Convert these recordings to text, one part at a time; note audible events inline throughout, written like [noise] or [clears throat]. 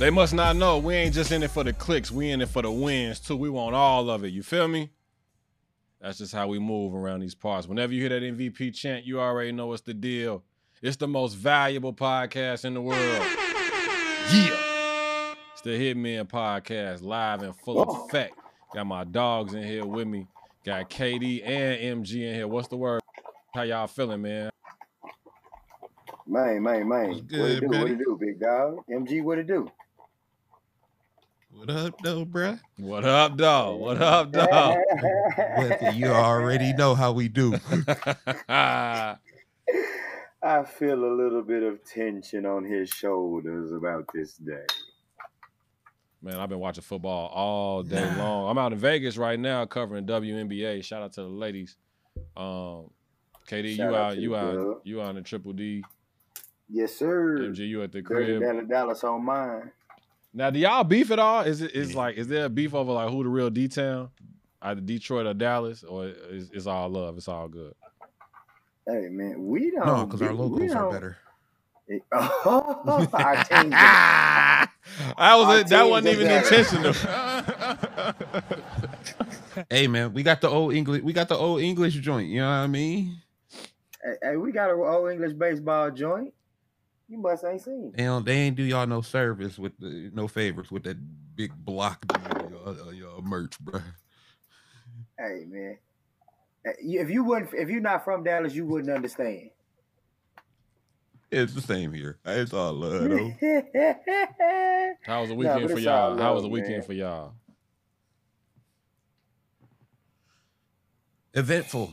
They must not know we ain't just in it for the clicks. We in it for the wins too. We want all of it. You feel me? That's just how we move around these parts. Whenever you hear that MVP chant, you already know what's the deal. It's the most valuable podcast in the world. Yeah. It's the Hitmen Podcast, live and full Oh. effect. Got my dogs in here with me. Got KD and MG in here. What's the word? How y'all feeling, man? Man, man, man. What's what it do? What it do, big dog? MG, what it do? What up, though, bruh? What up, dog? What up, dog? Well, you already [laughs] know how we do. [laughs] I feel a little bit of tension on his shoulders about this day. Man, I've been watching football all day long. I'm out in Vegas right now covering WNBA. Shout out to the ladies. Um, KD, Shout you out out, you out, club. you out in Triple D. Yes, sir. MG, you at the Dirty crib. Dallas Dallas on mine. Now, do y'all beef at all? Is it is Yeah. like is there a beef over like who the real D town, either Detroit or Dallas, or is it's all love? It's all good. Hey, man, we don't. no, because our we locals are don't- better. Oh, our teams. that was it. That wasn't even better. intentional. [laughs] Hey, man, we got the old English. We got the old English joint. You know what I mean? hey, hey, we got an old English baseball joint. You must ain't seen. They don't. They ain't do y'all no service with the no favors with that big block of your, uh, your merch, bruh. Hey, man. If you wouldn't, if you're not from Dallas, you wouldn't understand. It's the same here. It's all love, though. [laughs] How was the weekend but for it's all y'all? How was the weekend man. for y'all? Eventful.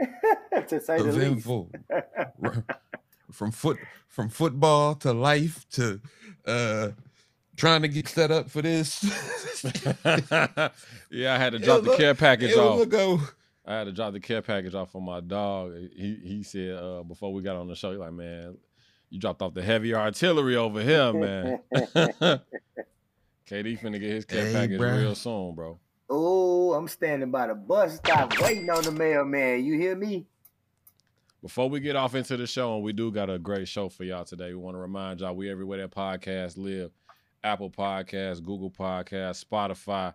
[laughs] to say the least. [laughs] Eventful. R- from foot from football to life to uh trying to get set up for this. [laughs] yeah, I had to It drop was the a- care package it was off. a go. I had to drop the care package off for my dog. He he said uh, before we got on the show, he like, man, you dropped off the heavy artillery over here, man. [laughs] KD finna get his care Hey, package bruh. real soon, bro. Oh, I'm standing by the bus stop waiting on the mailman. You hear me? Before we get off into the show, and we do got a great show for y'all today. We want to remind y'all we everywhere that podcast live. Apple Podcasts, Google Podcasts, Spotify.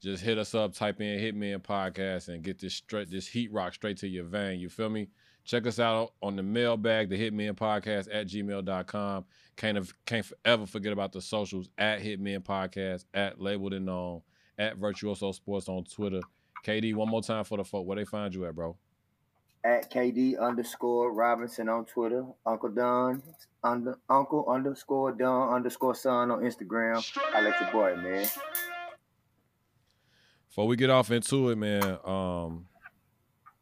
Just hit us up, type in Hitmen Podcast, and get this straight this heat rock straight to your vein. You feel me? Check us out on the mailbag, the Hitmen Podcast at gmail.com. Can't can't ever forget about the socials at Hitmen Podcast, at Labeled and Known, at Virtuoso Sports on Twitter. KD, one more time for the folk. Where they find you at, bro? At KD underscore Robinson on Twitter. Uncle Don under Uncle underscore Don underscore Son on Instagram. I let your boy, man. Before we get off into it, man, um,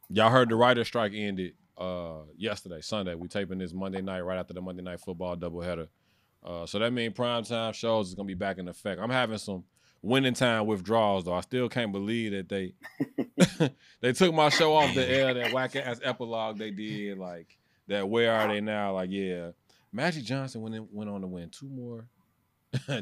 y'all heard the writer strike ended uh yesterday, Sunday. We taping this Monday night right after the Monday night football doubleheader. Uh, so that means primetime shows is gonna be back in effect. I'm having some winning time withdrawals though. I still can't believe that they [laughs] [laughs] they took my show off the [laughs] air, that whack ass epilogue they did, like that where are they now? Like, yeah. Magic Johnson went in, went on to win two more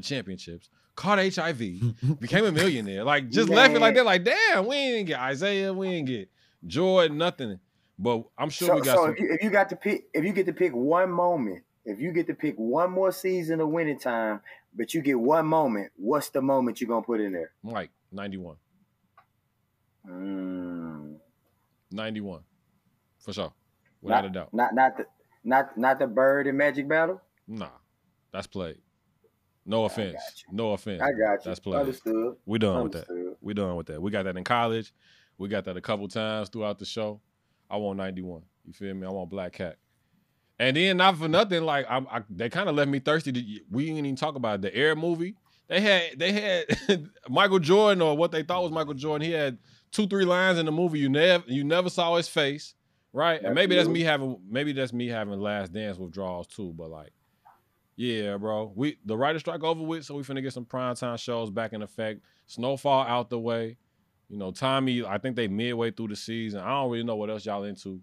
championships, caught HIV, became a millionaire. Like just left it like that. Like damn, we ain't get Isaiah, we ain't get Jordan, nothing. But I'm sure So, we got so some. if, you, if you got to pick, if you get to pick one moment, if you get to pick one more season of winning time, but you get one moment, what's the moment you're gonna put in there? Mike, 91. Mm, 91. For sure. Without not, a doubt. Not not the not not the bird and magic battle. Nah. That's played. No offense. No offense. I got you. That's played. Understood. We done with that. We done with that. We got that in college. We got that a couple times throughout the show. I want 91. You feel me? I want Black Cat. And then not for nothing, like I'm, I, they kind of left me thirsty. To, we didn't even talk about it. the Air movie. They had they had [laughs] Michael Jordan or what they thought was Michael Jordan. He had two three lines in the movie. You never you never saw his face, right? And maybe that's me having maybe that's me having Last Dance withdrawals too. But like, yeah, bro, we the writer strike over with, so we finna get some primetime shows back in effect. Snowfall out the way. You know, Tommy. I think they midway through the season. I don't really know what else y'all into.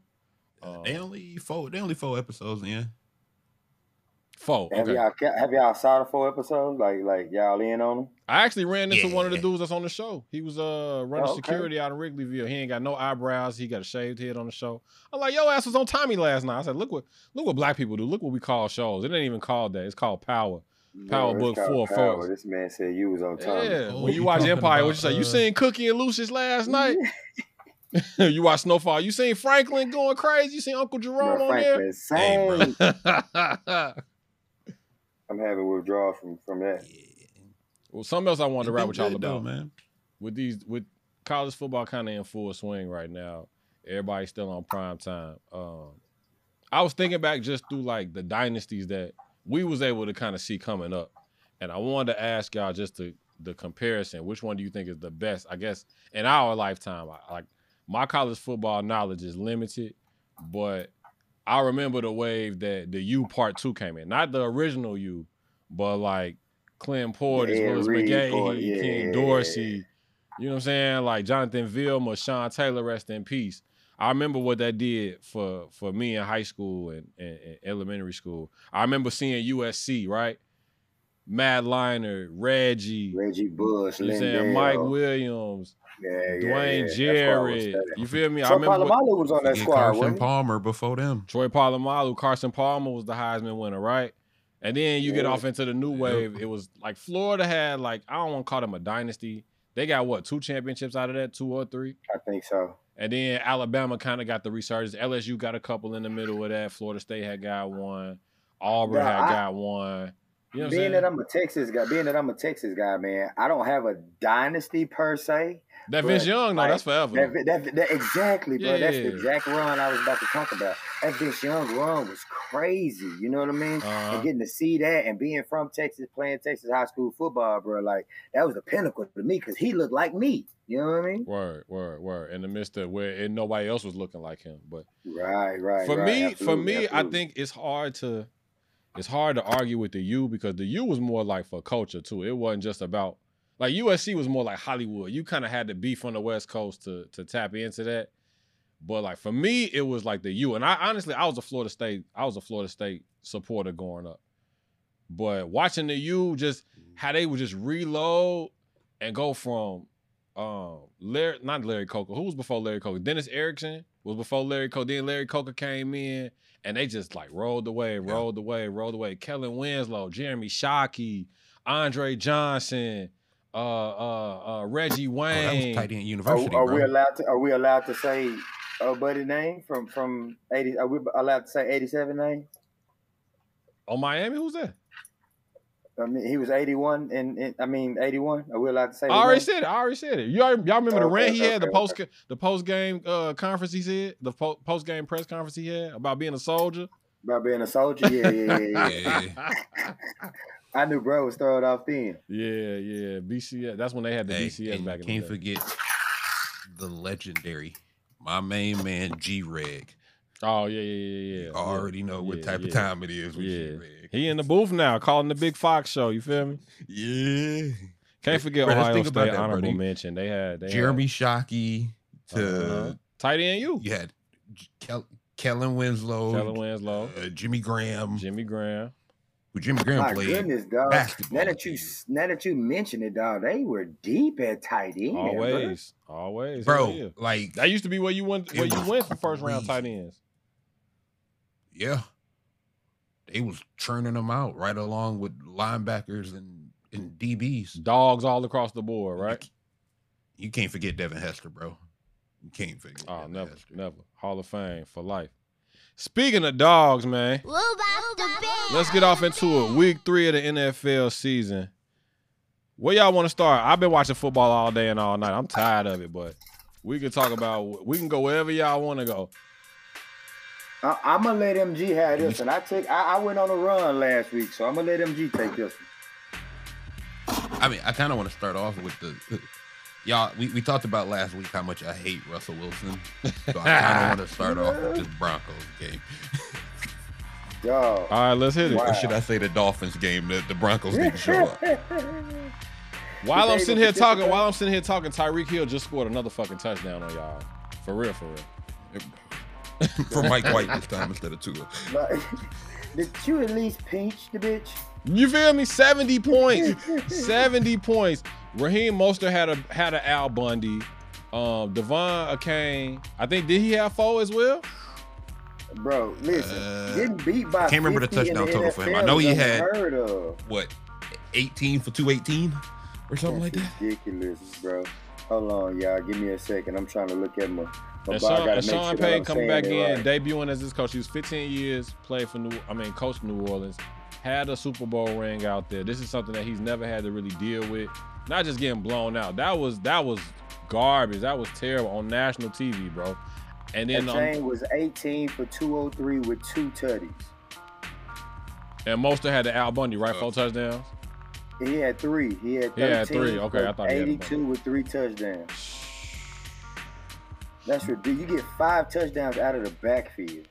Um, they only four. They only four episodes in. four. Have Okay. y'all ca- have y'all saw the four episodes? Like like y'all in on them? I actually ran into one of the dudes that's on the show. He was uh running Oh, okay. security out in Wrigleyville. He ain't got no eyebrows. He got a shaved head on the show. I'm like, yo, ass was on Tommy last night. I said, look what look what black people do. Look what we call shows. It ain't even called that. It's called Power. Power Bro, Book called Four Power. first. This man said you was on Tommy. Yeah, Oh, when you you watch talking Empire, what you about, say? You uh, seen Cookie and Lucius last night? [laughs] [laughs] you watch Snowfall. You seen Franklin going crazy? You seen Uncle Jerome Bro, on Franklin, Hey, bro. there? [laughs] I'm having withdrawal from from that. well, something else I wanted to It rap with y'all good, though, about. man. with these with college football kind of in full swing right now. Everybody's still on prime time. Um, I was thinking back just through like the dynasties that we was able to kind of see coming up, and I wanted to ask y'all just to the comparison. Which one do you think is the best? I guess in our lifetime, like my college football knowledge is limited, but I remember the wave that the U part two came in, not the original U, but like Clem Portis, Yeah, Willis Reed McGahee, Porter, yeah, Ken yeah, Dorsey. You know what I'm saying? Like Jonathan Vilma, Sean Taylor, rest in peace. I remember what that did for for me in high school and, and, and elementary school. I remember seeing USC, right? Matt Leinart, Reggie, Reggie Bush, you know what I'm saying LenDale. Mike Williams, yeah, yeah, Dwayne yeah. That's why Jarrett. You feel me? I Troy remember what- Polamalu was on that squad, Carson wasn't? Palmer before them. Troy Polamalu, Carson Palmer was the Heisman winner, right? And then you get off into the new Yep. wave. It was like Florida had like I don't want to call them a dynasty. They got what two championships out of that, two or three. I think so. And then Alabama kind of got the resurgence. LSU got a couple in the middle of that. Florida State had got one. Auburn Yeah, had I- got one. You know being that I'm a Texas guy, being that I'm a Texas guy, man, I don't have a dynasty per se. that Vince Young, no, like, that's forever. That, that, that, exactly, bro. That's the Yeah. exact run I was about to talk about. That Vince Young run was crazy. You know what I mean? Uh-huh. And getting to see that and being from Texas, playing Texas high school football, bro, like that was the pinnacle to me because he looked like me. You know what I mean? Word, word, word. In the midst of where and nobody else was looking like him, but Right, right. for right. me, for Absolutely, me, I think it's hard to it's hard to argue with the U because the U was more like for culture too. It wasn't just about like USC was more like Hollywood. You kind of had to be from the West Coast to to tap into that. But like for me, it was like the U. And I honestly, I was a Florida State, I was a Florida State supporter growing up. But watching the U, just how they would just reload and go from um Larry, not Larry Coker. Who was before Larry Coker? Dennis Erickson was before Larry Coker. Then Larry Coker came in and they just like rolled away, rolled away, rolled away. Kellen Winslow, Jeremy Shockey, Andre Johnson, uh uh uh Reggie Oh, that was Wayne. tight end Are, university, are bro. we allowed to? Are we allowed to say a buddy name from from eighty? Are we allowed to say eighty seven name? oh, Miami, who's that? I mean, he was eighty one, and, and I mean eighty one. Are we allowed to say? I already name? said it. I already said it. Y'all, y'all remember the Okay, rant he had, the okay, post the post game uh, conference he said, the po- post game press conference he had about being a soldier. about being a soldier. Yeah, yeah, yeah. yeah. [laughs] Yeah. [laughs] I knew bro was thrown off then. Yeah, yeah. BCS. That's when they had the Hey, BCS back in can't the day. forget the legendary, my main man G Reg. Oh yeah, yeah, yeah, yeah. You already know what Yeah, type yeah. of time it is with Yeah. G Reg. He in the booth now, calling the Big Fox show. You feel me? Yeah. Can't forget Bro, let's Ohio think State about that, honorable buddy. mention. They had they Jeremy Shockey to uh-huh. tight end. You you had Kel- Kellen Winslow, Kellen Winslow, uh, Jimmy Graham, Jimmy Graham. who Jimmy Graham My played. goodness, dog. basketball Now that you team. now that you mention it, dog, they were deep at tight end. bro. Always, always, Bro, yeah. like That used to be where you went. Where you was went for first round tight ends. yeah, they was churning them out right along with linebackers and, and DBs. Dogs all across the board, right? You can't forget Devin Hester, bro. You can't forget. Oh, Devin never, Hester. never. Hall of Fame for life. Speaking of dogs, man, let's get off into it. Week three of the NFL season. Where y'all want to start? I've been watching football all day and all night. I'm tired of it, but we can talk about. We can go wherever y'all want to go. I, I'm gonna let MG have this, and I took. I, I went on a run last week, so I'm gonna let MG take this one. I mean, I kind of want to start off with the. Y'all, we, we talked about last week how much I hate Russell Wilson. So I kind of [laughs] want to start off with this Broncos game. [laughs] Dog. All right, let's hit it. Wow. Or should I say the Dolphins game? The, the Broncos didn't show up. [laughs] While I'm sitting here talking, while I'm sitting here talking, Tyreek Hill just scored another fucking touchdown on y'all. For real, for real. [laughs] For Mike White this time instead of Tua. Like, did you at least pinch the bitch? You feel me? 70 points. 70 points. Raheem Mostert had a had a Al Bundy. Um, De'Von Achane. I think did he have four as well? Bro, listen, Uh, getting beat by I can't remember the 50 in touchdown total for him. I know he had- unheard of. What, 18 for 218 or something like that? ridiculous, bro. Hold on, y'all. Give me a second. I'm trying to look at my. And Sean, and Sean Payton coming back in, right. debuting as his coach. He was 15 years, played for New, I mean, coached New Orleans, had a Super Bowl ring out there. This is something that he's never had to really deal with. Not just getting blown out. That was that was garbage. That was terrible on national TV, bro. And then That um, was 18 for 203 with two tutties. and Mostert had the Al Bundy, right? Four touchdowns. He had three. He had 13 He had three. Okay, I thought he had 82 with three touchdowns. That's ridiculous. You get five touchdowns out of the backfield.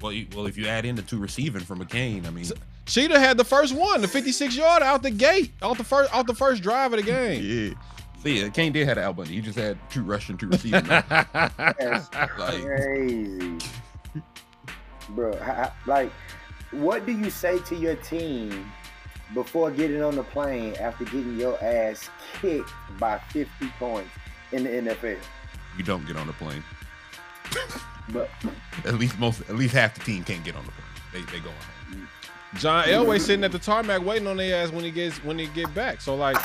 Well, you, well, if you add in the two receiving from McCain, I mean, Cheetah had the first one, the 56 yard out the gate, out the first, out the first drive of the game. yeah. See, yeah, Kane did have Al Bundy. He just had two rushing, two receiving. [laughs] That's like, crazy. Bro, h- h- like, what do you say to your team before getting on the plane after getting your ass kicked by 50 points in the NFL? You don't get on the plane. [laughs] But At least most, at least half the team can't get on the plane. They they going home. John Elway sitting at the tarmac waiting on their ass when he gets when he get back. So like,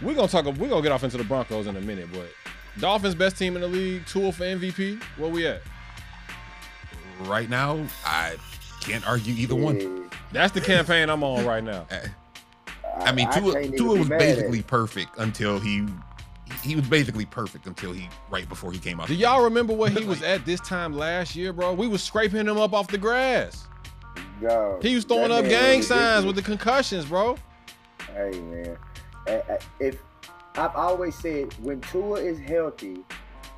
we're gonna talk. We're gonna get off into the Broncos in a minute, but Dolphins best team in the league, tool oh for MVP. Where we at? Right now, I can't argue either one. That's the campaign I'm on right now. I mean, I Tua, can't Tua was basically perfect until he he was basically perfect until he right before he came out. Do y'all remember where he [laughs] was at this time last year, bro? We was scraping him up off the grass. Dog, He was throwing up gang was signs with the concussions, bro. Hey man, I- I- if I've always said when Tua is healthy,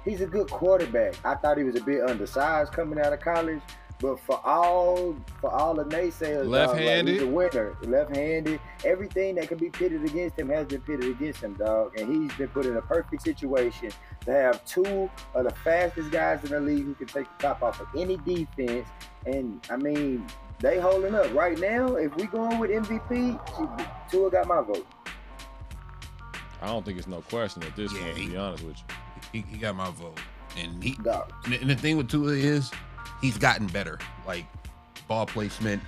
he's a good quarterback. I thought he was a bit undersized coming out of college, but for all for all the naysayers, dog, like, Left-handed? he's a winner. Left-handed, everything that can be pitted against him has been pitted against him, dog. And he's been put in a perfect situation to have two of the fastest guys in the league who can take the top off of any defense. And I mean, they holding up right now. If we going with MVP, Tua got my vote. I don't think it's no question at this Yeah, point. To he- be honest with you. he, he got my vote, and he Dog. the- and the thing with Tua is he's gotten better, like ball placement.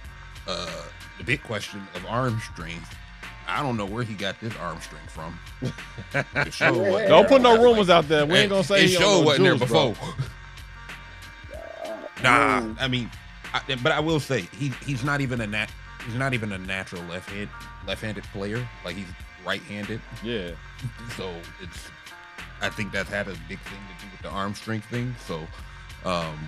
Uh, the big question of arm strength. I don't know where he got this arm strength from. [laughs] Yeah. Don't put no rumors out there. We ain't gonna say it he on sure no wasn't there before. [laughs] Nah, I mean, I, but I will say he he's not even a nat he's not even a natural left hand left-handed player. Like he's right-handed, Yeah. so it's I think that's had a big thing to do with the arm strength thing. So, um,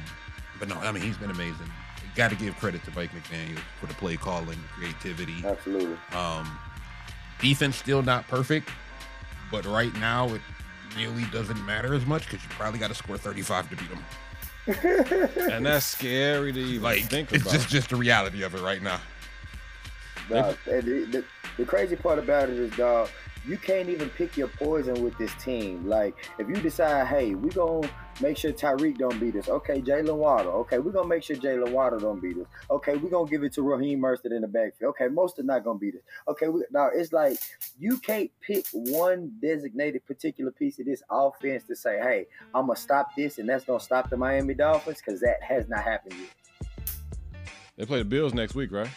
but no, I mean he's been amazing. Got to give credit to Mike McDaniel for the play calling, creativity. absolutely. Um, defense still not perfect, but right now it really doesn't matter as much because you probably got to score 35 to beat them. [laughs] And that's scary to even Like think it's just just the reality of it right now. Dog, and the, the, the crazy part about it is, dog, you can't even pick your poison with this team. Like, if you decide, hey, we gonna make sure Tyreek don't beat us. Okay, Jalen Waddle. Okay, we're gonna make sure Jalen Waddle don't beat us. Okay, we're gonna give it to Raheem Mostert in the backfield. Okay, most are not gonna beat us. Okay, we, now it's like you can't pick one designated particular piece of this offense to say, hey, I'm gonna stop this, and that's gonna stop the Miami Dolphins because that has not happened yet. they play the Bills next week, right?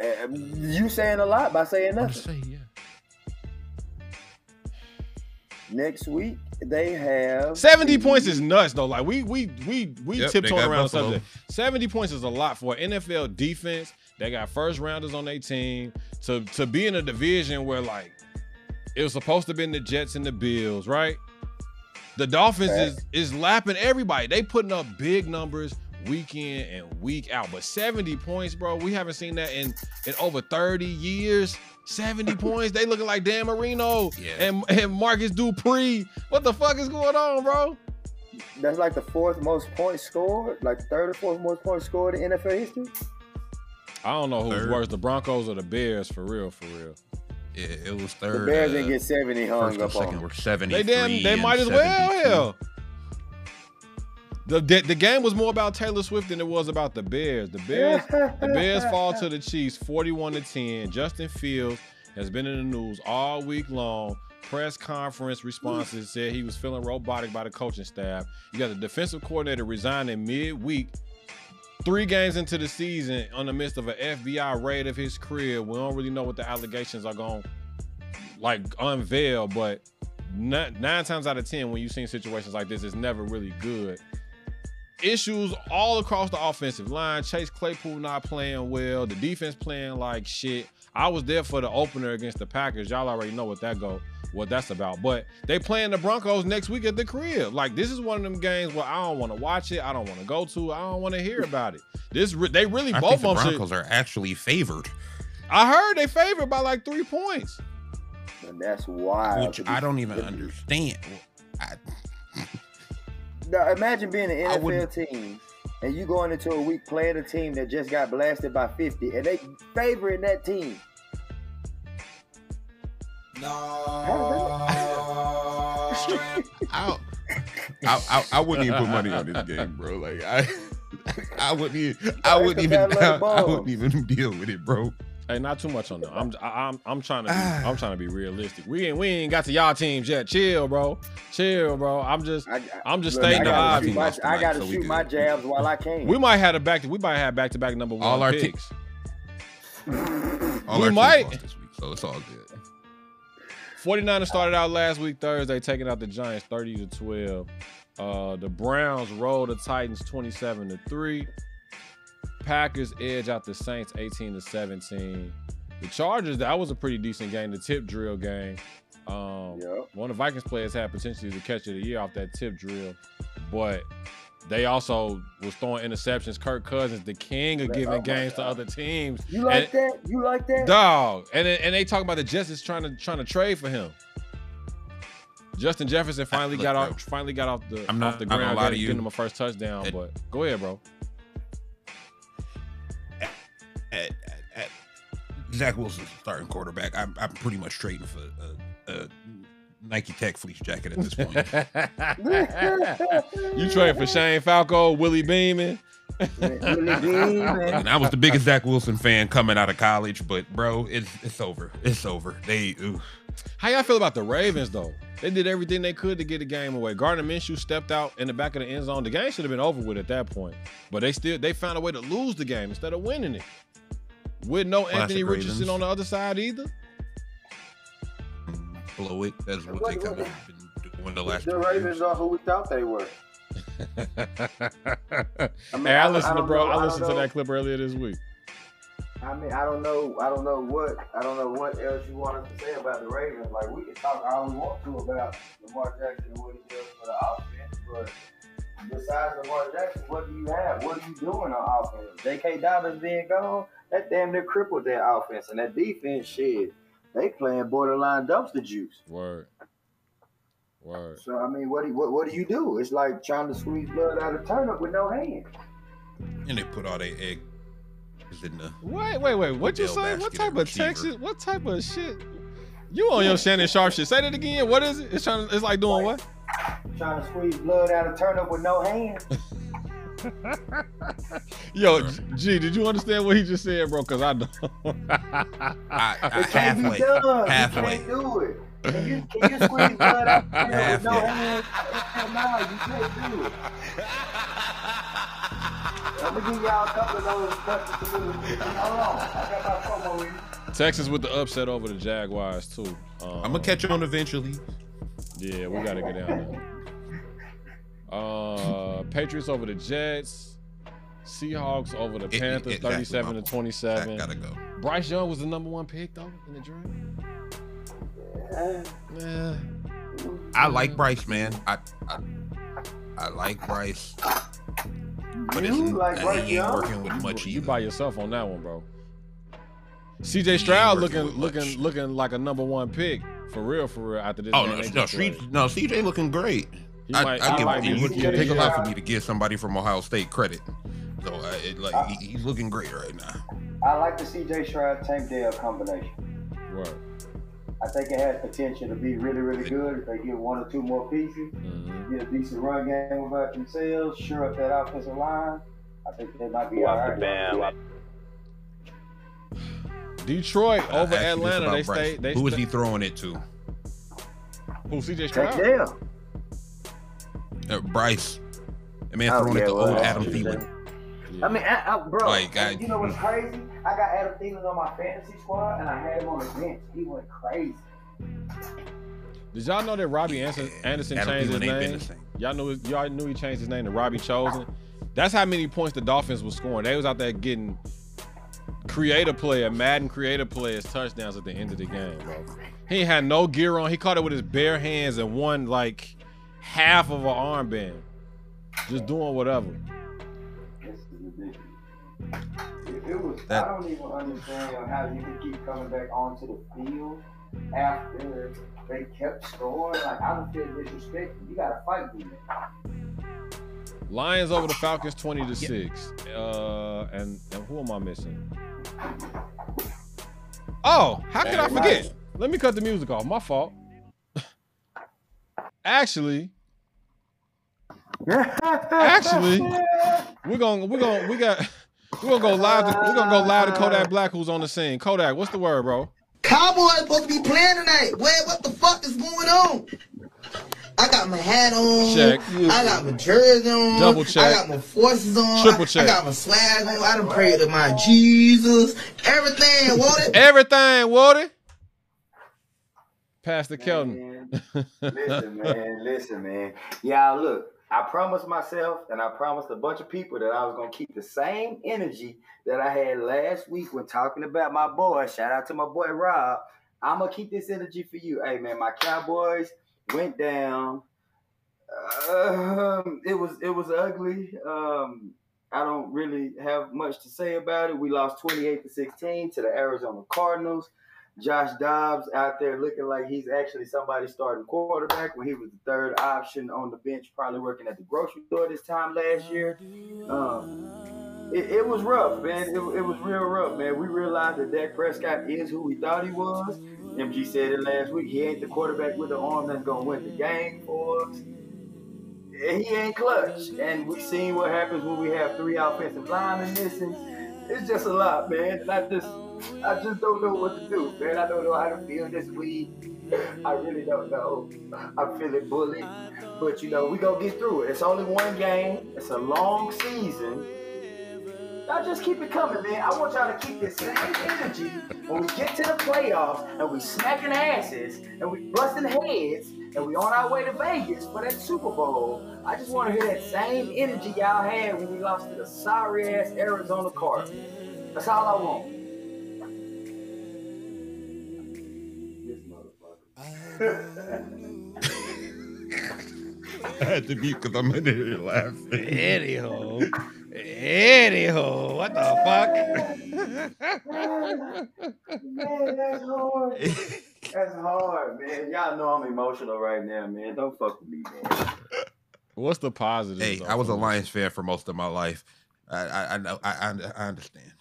Uh, you saying a lot by saying I'm nothing. just saying, yeah. Next week they have 70 points is nuts though. Like we we we we Yep, tiptoeing around the subject. 70 points is a lot for an NFL defense. They got first rounders on their team to to be in a division where like it was supposed to be in the Jets and the Bills, right? The Dolphins is is lapping everybody. They putting up big numbers week in and week out. But 70 points, bro, we haven't seen that in in over 30 years. 70 [laughs] points. They looking like Dan Marino Yeah. and, and Marcus Dupree. What the fuck is going on, bro? that's like the fourth most points scored, like third or fourth most points scored in NFL history. I don't know who's Third. worse, the Broncos or the Bears, for real, for real. Yeah, it was third. The. Bears uh, didn't get 70 hung first up on. second them. were 70. They damn, they might as well. Hell, the, the game was more about Taylor Swift than it was about the Bears. The Bears, the Bears fall to the Chiefs, forty-one to ten. Justin Fields has been in the news all week long. Press conference responses said he was feeling robotic by the coaching staff. You got the defensive coordinator resigning mid-week, three games into the season, on the midst of an FBI raid of his crib. We don't really know what the allegations are going like unveil, but nine, nine times out of ten, when you've seen situations like this, it's never really good. Issues all across the offensive line. Chase Claypool not playing well. The defense playing like shit. I was there for the opener against the Packers. Y'all already know what that go, what that's about. But they playing the Broncos next week at the crib. Like this is one of them games where I don't want to watch it. I don't want to go to. I don't want to hear about it. This they really I both think the of them. Broncos are actually favored, I heard they favored by like three points. And that's wild. which I don't even understand. I, Now, imagine being an I NFL team and you going into a week playing a team that just got blasted by 50 and they favoring that team. [laughs] I, I, I, I wouldn't even put money on this game, bro. Like I, [laughs] I wouldn't even, I wouldn't even, I, I wouldn't even [laughs] deal with it, bro. Hey, not too much on them. I'm I, I'm I'm trying to be, [sighs] I'm trying to be realistic. We ain't we ain't got to y'all teams yet. Chill, bro. Chill, bro. I'm just I, I'm just look, stating I the gotta shoot my, Lost I tonight, gotta so we shoot my jabs while I can. We might have a back to we might have back to back number one All our te- picks. All We our teams might. this week, so it's all good. 49ers started out last week Thursday, taking out the Giants 30 to 12. Uh, the Browns rolled the Titans 27 to 3. Packers edge out the Saints 18 to 17. The Chargers, that was a pretty decent game, the tip drill game. Um, Yep. one of the Vikings players had potentially the catch of the year off that tip drill, but they also was throwing interceptions. Kirk Cousins, the king of Oh giving my games to other teams. You like And- that? You like that? Dog, and and they talk about the Jets is trying to trying to trade for him. Justin Jefferson finally Look, got bro. off finally got off the I'm not- off the I'm not ground, lie to getting, you. getting him a first touchdown. It- but go ahead, bro. At, at, at Zach Wilson's starting quarterback. I'm, I'm pretty much trading for a, a Nike Tech fleece jacket at this point. [laughs] you trade for Shane Falco, Willie Beamen. Willie Bean, man. and I was the biggest Zach Wilson fan coming out of college, but bro, it's it's over. It's over. They ooh. How y'all feel about the Ravens though? They did everything they could to get the game away. Gardner Minshew stepped out in the back of the end zone. The game should have been over with at that point, but they still they found a way to lose the game instead of winning it. With no Classic Anthony Richardson Ravens. on the other side either. blow it. That's what they kind of been doing the last. The Ravens years. are who we thought they were. [laughs] I mean, hey, I I- I listened to bro. know- I I listened to that clip earlier this week. I mean, I don't know. I don't know what. I don't know what else you want us to say about the Ravens. Like we can talk all we want to about Lamar Jackson and what he does for the offense, but besides Lamar Jackson, what do you have? What are you doing on offense? J.K. Dobbins being gone, that damn near crippled their offense and that defense. Shit, they playing borderline dumpster juice. Word. Word. So I mean, what do you, what, what do you do? It's like trying to squeeze blood out of turnip with no hand. And they put all their egg in the. Wait, wait, wait. What you Odell say? What type of. Texas? What type of shit? You on your Shannon Sharpe shit? Say that again. What is it? It's trying. It's like doing what? Trying to squeeze blood out of turnip with no hand. [laughs] [laughs] Yo, G, did you understand what he just said, bro? Cause I don't. [laughs] I, I, It can't halfway. be done. Halfway. You can't do it. Can you, can you squeeze blood out of turnip with no Halfway. hand? No, you can't do it. I'm gonna give y'all a couple of those questions to do. Hold on, I got my promo in. Texas with the upset over the Jaguars too. Um, I'm gonna catch you on eventually. Yeah, we gotta get down there. Uh, Patriots over the Jets. Seahawks over the It- it- Panthers, exactly, 37 to 27. Gotta go. Bryce Young was the number one pick though in the draft. Yeah. I like Bryce, man. I I, I like Bryce, but it's, You like uh, Bryce he ain't Young? working with much You by yourself on that one, bro. CJ Stroud working looking much. looking looking like a number one pick for real, for real. After this, Oh game no, they no, just no, CJ looking great. He I, might- I he give, might it, be would take a lot for me to give somebody from Ohio State credit. So uh, it, like he, he's looking great right now. I like the CJ Stroud Tank Dell combination. Word. I think it has potential to be really, really good if they get one or two more pieces. Mhm. Get a decent run game about themselves, sure up that offensive line. I think they might be all right. Bam. Detroit over asked you this Atlanta. about They Bryce. stay. They Who is stay- he throwing it to? Who CJ Heck Stroud? yeah. Uh, Bryce. That man Oh, throwing yeah, it to well, old. Adam Thielen. Yeah. I mean, I, I, bro, Like, I- you know what's crazy? I got Adam Thielen on my fantasy squad, and I had him on the bench. He went crazy. Did y'all know that Robbie Anderson, Anderson Adam changed his Thielen ain't been name? Y'all knew y'all knew he changed his name to Robbie Chosen. That's how many points the Dolphins was scoring. They was out there getting creative player, Madden creative players touchdowns at the end of the game, bro. He had no gear on. He caught it with his bare hands and won like half of an armband. Just doing whatever. This ridiculous. It, it was. That- I don't even understand how you could keep coming back onto the field after they kept scoring. Like I don't feel disrespected. You gotta fight me. Lions over the Falcons 20 to 6. Uh and, and who am I missing? Oh, how could I forget? Let me cut the music off. My fault. Actually, actually, [laughs] we're gonna we're gonna we got we're gonna go live to we're gonna go live to Kodak Black who's on the scene. Kodak, what's the word, bro? Cowboys supposed to be playing tonight. Where what the fuck is going on? I got my hat on. Check. I got my jersey on. Double check. I got my forces on. Triple I- check. I, got my swag on. I done prayed to my Jesus. Everything. What it? Everything, Woody. Pastor Kelton. Listen, man, [laughs] listen, man. Y'all, look, I promised myself and I promised a bunch of people that I was gonna keep the same energy that I had last week when talking about my boy. Shout out to my boy Rob. I'm gonna keep this energy for you. Hey man, my Cowboys went down. Um, it was it was ugly. Um, I don't really have much to say about it. We lost 28 to 16 to the Arizona Cardinals. Josh Dobbs out there looking like he's actually somebody starting quarterback when he was the third option on the bench, probably working at the grocery store this time last year. Um, it, it was rough, man. It, it was real rough, man. We realized that Dak Prescott is who we thought he was. MG said it last week. He ain't the quarterback with the arm that's gonna win the game for us. And he ain't clutch. And we seen what happens when we have three offensive linemen missing. It's just a lot, man. I just I just don't know what to do, man. I don't know how to feel this week. I really don't know. I'm feeling bullied. But you know, we gonna get through it. It's only one game. It's a long season. Y'all just keep it coming, man. I want y'all to keep this same energy when we get to the playoffs and we smacking asses and we busting heads and we on our way to Vegas for that Super Bowl. I just want to hear that same energy y'all had when we lost to the sorry ass Arizona Cardinals. That's all I want. I had to mute because I'm in here laughing. Anyhow. Anyhow, what the fuck? Man, that's hard. That's hard, man. Y'all know I'm emotional right now, man. Don't fuck with me, man. What's the positive? Hey, I was a Lions fan for most of my life. I I I know I, I, I understand.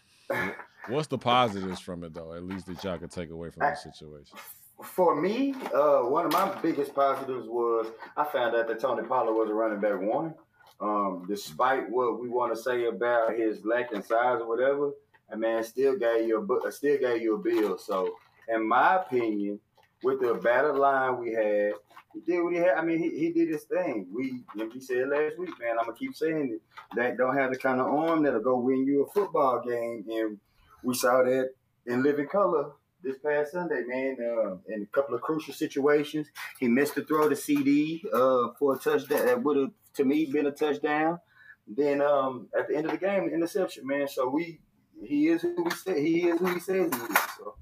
What's the positives from it though? At least that y'all could take away from the situation. For me, uh, one of my biggest positives was I found out that Tony Pollard was a running back one. Um, despite what we want to say about his lack in size or whatever, a man still gave you a bu- still gave you a bill. So, in my opinion, with the battle line we had, he did what he had. I mean, he, he did his thing. We, like he said last week, man. I'm gonna keep saying it. That don't have the kind of arm that'll go win you a football game, and we saw that in living color this past Sunday, man. Uh, in a couple of crucial situations, he missed the throw to CD uh, for a touchdown that would have, to me, been a touchdown. Then um, at the end of the game, an interception, man. So we, he is who we say he is who he says he is. So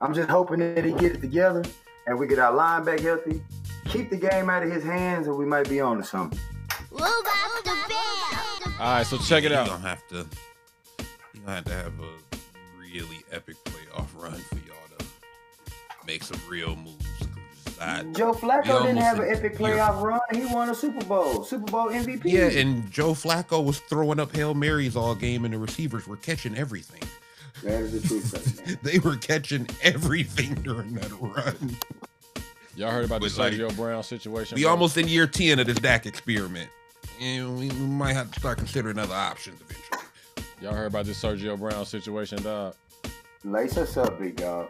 I'm just hoping that he get it together and we get our line back healthy. Keep the game out of his hands, and we might be on to something. Move out the bed. All right, so check it out. You're out. gonna have to. You're gonna have to have a really epic playoff run for y'all to make some real moves. 'cause I- Joe Flacco didn't have an in epic year- playoff run. He won a Super Bowl, Super Bowl MVP. Yeah, and Joe Flacco was throwing up hail marys all game, and the receivers were catching everything. that is the truth. man. [laughs] They were catching everything during that run. Y'all heard about the With, like, Sergio Brown situation? We bro? almost in year ten of this Dak experiment, and we we might have to start considering other options eventually. Y'all heard about this Sergio Brown situation, dog? Lace us up, big dog.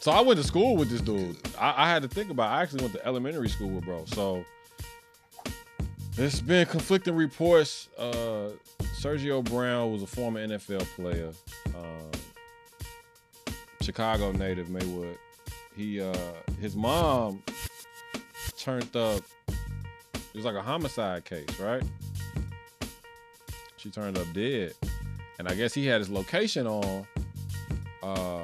So I went to school with this dude. I, I had to think about. I actually went to elementary school with bro. So there's been conflicting reports. Uh, Sergio Brown was a former NFL player, um, Chicago native, Maywood. He uh, his mom turned up. It was like a homicide case, right? She turned up dead, and I guess he had his location on. Uh,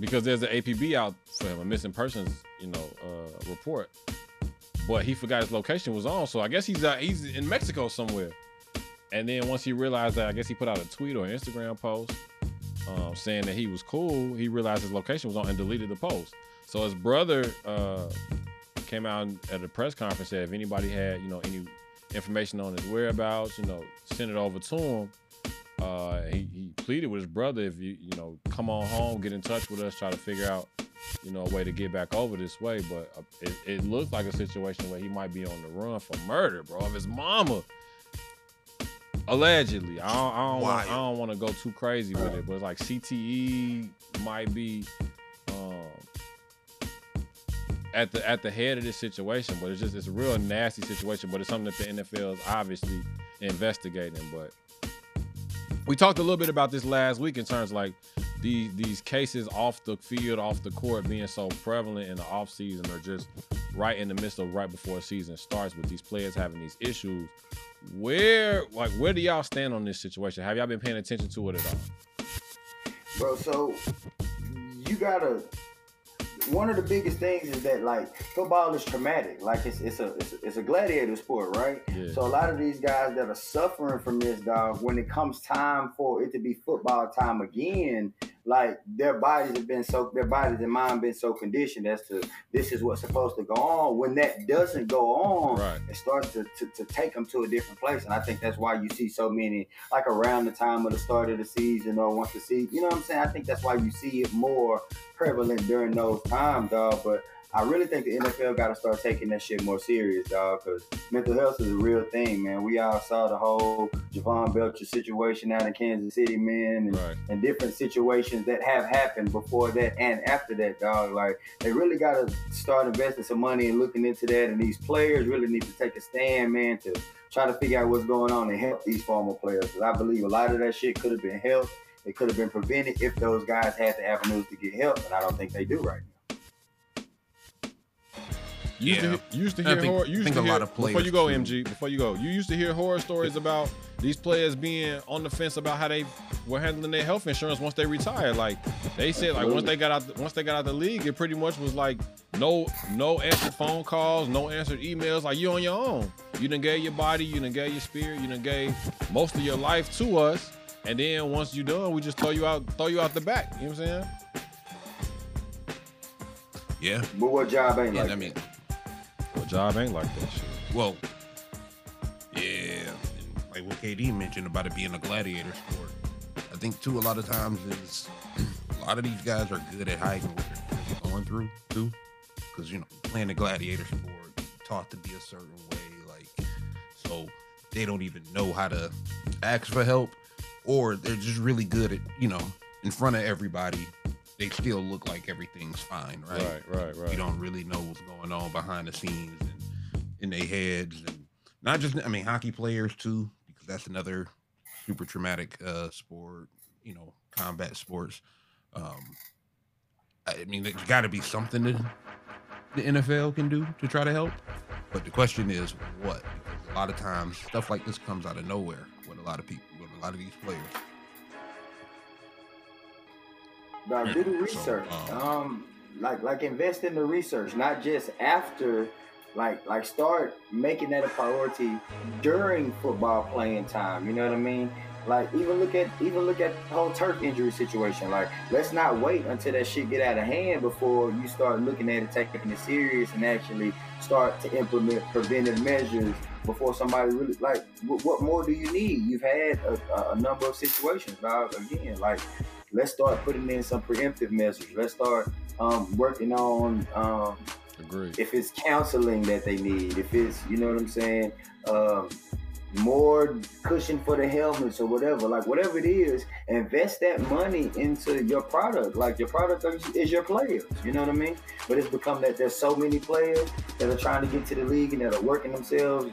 because there's an APB out for him, a missing persons, you know, uh, report. But he forgot his location was on, so I guess he's uh, he's in Mexico somewhere. And then once he realized that, I guess he put out a tweet or Instagram post um, saying that he was cool. He realized his location was on and deleted the post. So his brother uh, came out at a press conference said if anybody had you know any information on his whereabouts, you know, send it over to him. Uh, he, he pleaded with his brother if you you know come on home, get in touch with us, try to figure out you know a way to get back over this way. But uh, it, it looks like a situation where he might be on the run for murder, bro. Of his mama, allegedly. I don't, I don't. I don't want to go too crazy with it, but it's like CTE might be um, at the at the head of this situation. But it's just it's a real nasty situation. But it's something that the NFL is obviously investigating. But we talked a little bit about this last week in terms like these these cases off the field, off the court being so prevalent in the off season or just right in the midst of right before a season starts with these players having these issues. Where like where do y'all stand on this situation? Have y'all been paying attention to it at all? bro. So you gotta. One of the biggest things is that like football is traumatic. Like it's it's a it's a, it's a gladiator sport, right? Yeah. So a lot of these guys that are suffering from this, dog, when it comes time for it to be football time again, like their bodies have been so their bodies and mind been so conditioned as to this is what's supposed to go on. When that doesn't go on, Right. it starts to, to, to take them to a different place. And I think that's why you see so many, like around the time of the start of the season or once the season, you know what I'm saying? I think that's why you see it more prevalent during those times, dog. But I really think the NFL got to start taking that shit more serious, dog, because mental health is a real thing, man. We all saw the whole Jovan Belcher situation out in Kansas City, man, and, Right. and different situations that have happened before that and after that, dog. Like, they really got to start investing some money and looking into that. And these players really need to take a stand, man, to try to figure out what's going on and help these former players. Because I believe a lot of that shit could have been helped. It could have been prevented if those guys had the avenues to get help, and I don't think they do right now. You used Yeah. to, you used to hear think- horror. You used think to a hear, lot of before you go, too. MG. Before you go, you used to hear horror stories about these players being on the fence about how they were handling their health insurance once they retired. Like they said, like once they got out, once they got out the league, it pretty much was like no, no answered phone calls, no answered emails. Like you on your own. You done gave your body, you done gave your spirit, you done gave most of your life to us. And then once you're done, we just throw you out, throw you out the back. You know what I'm saying? Yeah. But what job ain't And like I mean, Well, job ain't like that shit. well, yeah. Like what KD mentioned about it being a gladiator sport. I think too a lot of times is [clears throat] a lot of these guys are good at hiding what they're going through too, because you know playing a gladiator sport, taught to be a certain way, like so they don't even know how to ask for help, or they're just really good at you know in front of everybody. They still look like everything's fine, right? Right, right, right. you don't really know what's going on behind the scenes and in their heads and not just i mean hockey players too because that's another super traumatic uh sport you know combat sports um i mean there's got to be something that the nfl can do to try to help but the question is what because a lot of times stuff like this comes out of nowhere with a lot of people with a lot of these players Dog, do the So, research. um, Um, like like invest in the research, not just after. Like like start making that a priority during football playing time. You know what I mean? Like even look at even look at the whole turf injury situation. Like let's not wait until that shit get out of hand before you start looking at it, taking it serious, and actually start to implement preventive measures before somebody really like. What, what more do you need? You've had a, a, a number of situations, dog. Again, like let's start putting in some preemptive measures. Let's start um, working on um, Agreed. if it's counseling that they need, if it's you know what I'm saying, um, more cushion for the helmets or whatever. Like whatever it is, invest that money into your product. Like your product is, is your players. You know what I mean? But it's become that there's so many players that are trying to get to the league and that are working themselves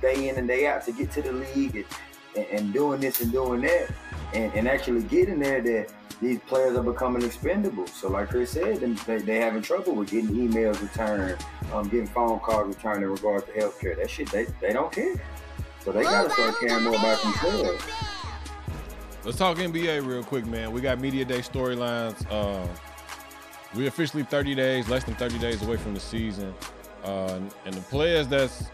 day in and day out to get to the league and, and, and doing this and doing that and, and actually getting there that these players are becoming expendable. So like Chris said, them- they, they having trouble with getting emails returned, um, getting phone calls returned in regards to healthcare. That shit, they, they don't care. So they gotta start caring more about themselves. Let's talk NBA real quick, man. We got media day storylines. Uh, we officially 30 days, less than 30 days away from the season, uh, and, and the players that's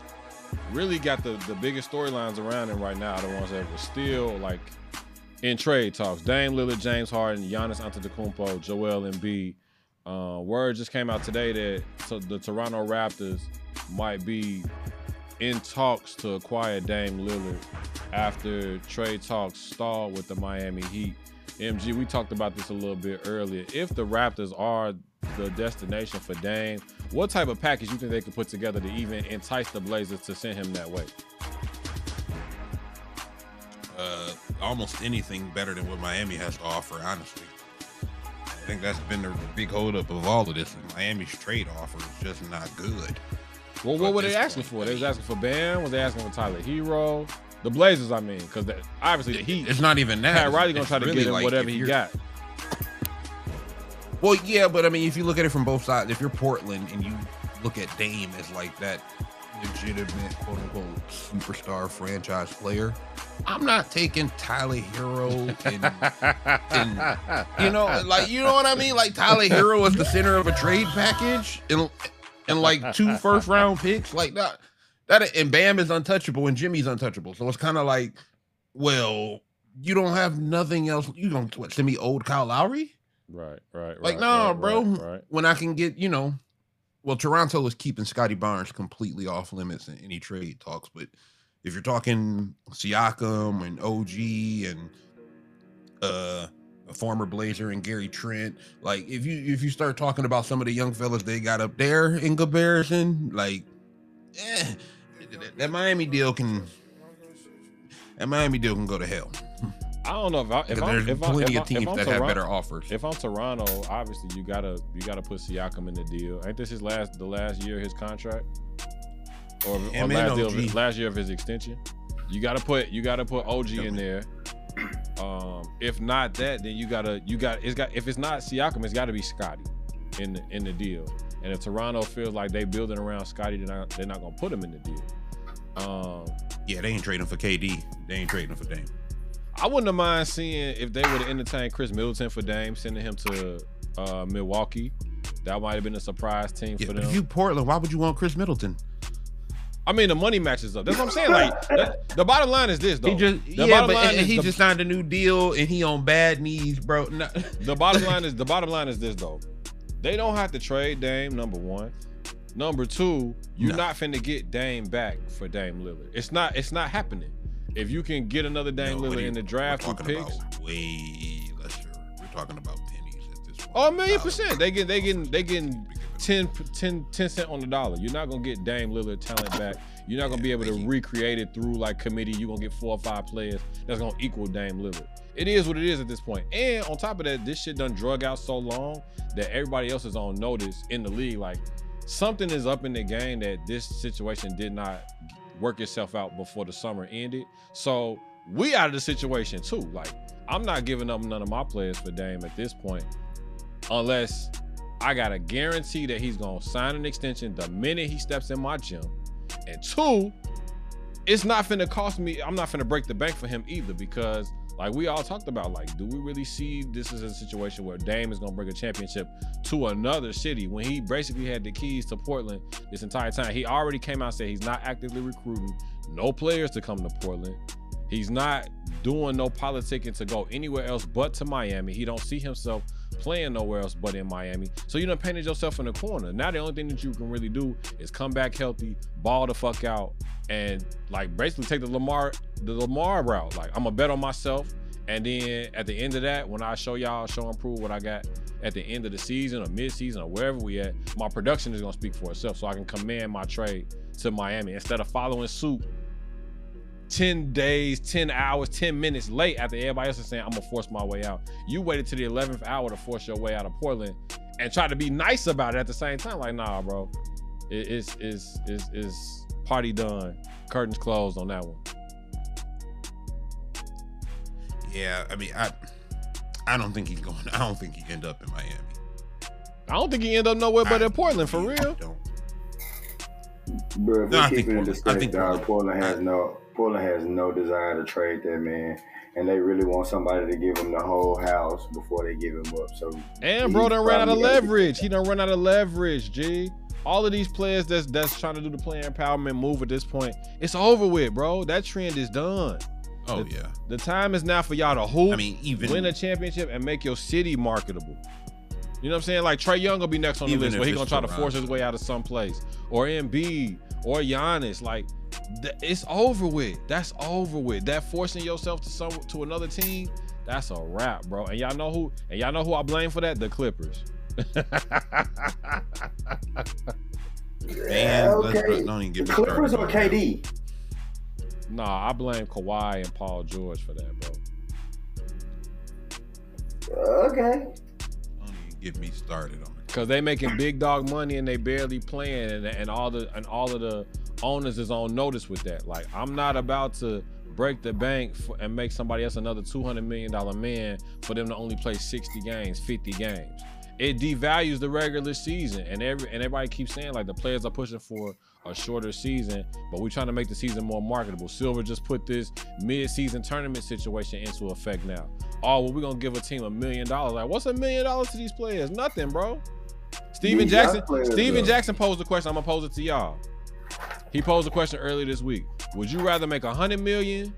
really got the the biggest storylines around him right now are the ones that were still like in trade talks. Dame Lillard, James Harden, Giannis Antetokounmpo, Joel Embiid. Uh, word just came out today that the Toronto Raptors might be in talks to acquire Dame Lillard after trade talks stalled with the Miami Heat. MG, we talked about this a little bit earlier. If the Raptors are the destination for Dame, what type of package you think they could put together to even entice the Blazers to send him that way? Uh, almost anything better than what Miami has to offer, honestly. I think that's been the big holdup of all of this. Miami's trade offer is just not good. Well, what were they asking point, for? They was asking for Bam. Was they asking for Tyler Herro? The Blazers, I mean, because obviously the Heat. It's not even that. Pat Riley It's- gonna try to really get him like whatever he got. Well, yeah, but I mean, if you look at it from both sides, if you're Portland and you look at Dame as like that legitimate quote unquote superstar franchise player, I'm not taking Tyler Herro and, and you know, like you know what I mean? Like Tyler Herro is the center of a trade package and and like two first round picks, like that. That and Bam is untouchable and Jimmy's untouchable. So it's kind of like, well, you don't have nothing else. You don't what, send me old Kyle Lowry? Right, right, Like, right, nah, right, bro. Right, right. When I can get, you know, well, Toronto is keeping Scottie Barnes completely off limits in any trade talks. But if you're talking Siakam and OG and uh a former Blazer and Gary Trent, like if you if you start talking about some of the young fellas they got up there in comparison, like eh, that Miami deal can that Miami deal can go to hell. I don't know if I, if there's if I'm, plenty if of teams that have better offers. If I'm Toronto, obviously you gotta you gotta put Siakam in the deal. Ain't this his last the last year of his contract, or, or last, deal of last year of his extension? You gotta put you gotta put OG in there. Um, if not that, then you gotta you got it's got if it's not Siakam, it's got to be Scottie in the in the deal. And if Toronto feels like they building around Scottie, they're not they're not gonna put him in the deal. Um, Yeah, they ain't trading for KD. They ain't trading for Dame. I wouldn't have mind seeing if they would have entertained Khris Middleton for Dame, sending him to uh, Milwaukee. That might have been a surprise team Yeah, for but them. if you Portland, why would you want Khris Middleton? I mean, the money matches up. That's what I'm saying. Like, [laughs] that, the bottom line is this, though. He just the yeah, but line and he the, just signed a new deal and he on bad knees, bro. [laughs] No- the bottom [laughs] line is the bottom line is this, though. They don't have to trade Dame. Number one. Number two, you're No. not finna get Dame back for Dame Lillard. It's not. It's not happening. If you can get another Dame No, Lillard he- in the draft with talking picks, about way lesser. We're talking about pennies at this point. Oh, a million percent. They get they getting they getting 10, 10, 10 cent on the dollar. You're not gonna get Dame Lillard talent back. You're not gonna be able to recreate it through like committee. You're gonna get four or five players that's gonna equal Dame Lillard. It is what it is at this point. And on top of that, this shit done drug out so long that everybody else is on notice in the league. Like something is up in the game that this situation did not work itself out before the summer ended. So we out of the situation too. Like I'm not giving up none of my players for Dame at this point, unless I got a guarantee that he's gonna sign an extension the minute he steps in my gym. And two, it's not finna cost me. I'm not finna break the bank for him either because, like we all talked about, like, do we really see this as a situation where Dame is gonna bring a championship to another city when he basically had the keys to Portland this entire time? He already came out and said he's not actively recruiting no players to come to Portland. He's not doing no politicking to go anywhere else but to Miami. He don't see himself playing nowhere else but in Miami. So you done painted yourself in the corner. Now the only thing that you can really do is come back healthy, ball the fuck out, and like basically take the Lamar the Lamar route. Like I'm gonna bet on myself, and then at the end of that, when I show y'all, show and prove what I got at the end of the season or mid-season or wherever we at, my production is gonna speak for itself, so I can command my trade to Miami instead of following suit 10 days, 10 hours, 10 minutes late after everybody else is saying, I'm gonna force my way out. You waited to the 11th hour to force your way out of Portland and try to be nice about it at the same time. Like, nah, bro. It, it's, it's, it's, it's party done. Curtains closed on that one. Yeah, I mean, I I don't think he's going. I don't think he end up in Miami. I don't think he end up nowhere but I- in Portland for I real. don't. Bro, if No, I we think keep it in Portland- I respect, think dog, Portland- Portland has no Portland has no desire to trade that man, and they really want somebody to give him the whole house before they give him up. So And bro He done ran out of leverage. He done run out of leverage, G. All of these players that's that's trying to do the player empowerment move at this point, it's over with, bro. That trend is done. Oh The- yeah. The time is now for y'all to hoop, I mean, even win a championship, and make your city marketable. You know what I'm saying? Like Trae Young will be next on the Even list if where he gonna try to for force his way out of some place, or Embiid, or Giannis. Like, th- it's over with. That's over with. That forcing yourself to some to another team, that's a wrap, bro. And y'all know who? And y'all know who I blame for that? The Clippers. [laughs] man. Let's okay. don't even get me Clippers started or. KD? Nah, I blame Kawhi and Paul George for that, bro. Okay. Get me started on it. Cause they making big dog money and they barely playing, and, and all the and all of the owners is on notice with that. Like I'm not about to break the bank for, and make somebody else another two hundred million dollar man for them to only play sixty games, fifty games. It devalues the regular season, and every and everybody keeps saying like the players are pushing for a shorter season, but we're trying to make the season more marketable. Silver just put this mid-season tournament situation into effect now. Oh, well, we're gonna give a team a million dollars. Like, what's a million dollars to these players? Nothing, bro. Steven Jackson. players, Steven though. Jackson posed the question. I'm gonna pose it to y'all. He posed a question earlier this week. Would you rather make a hundred million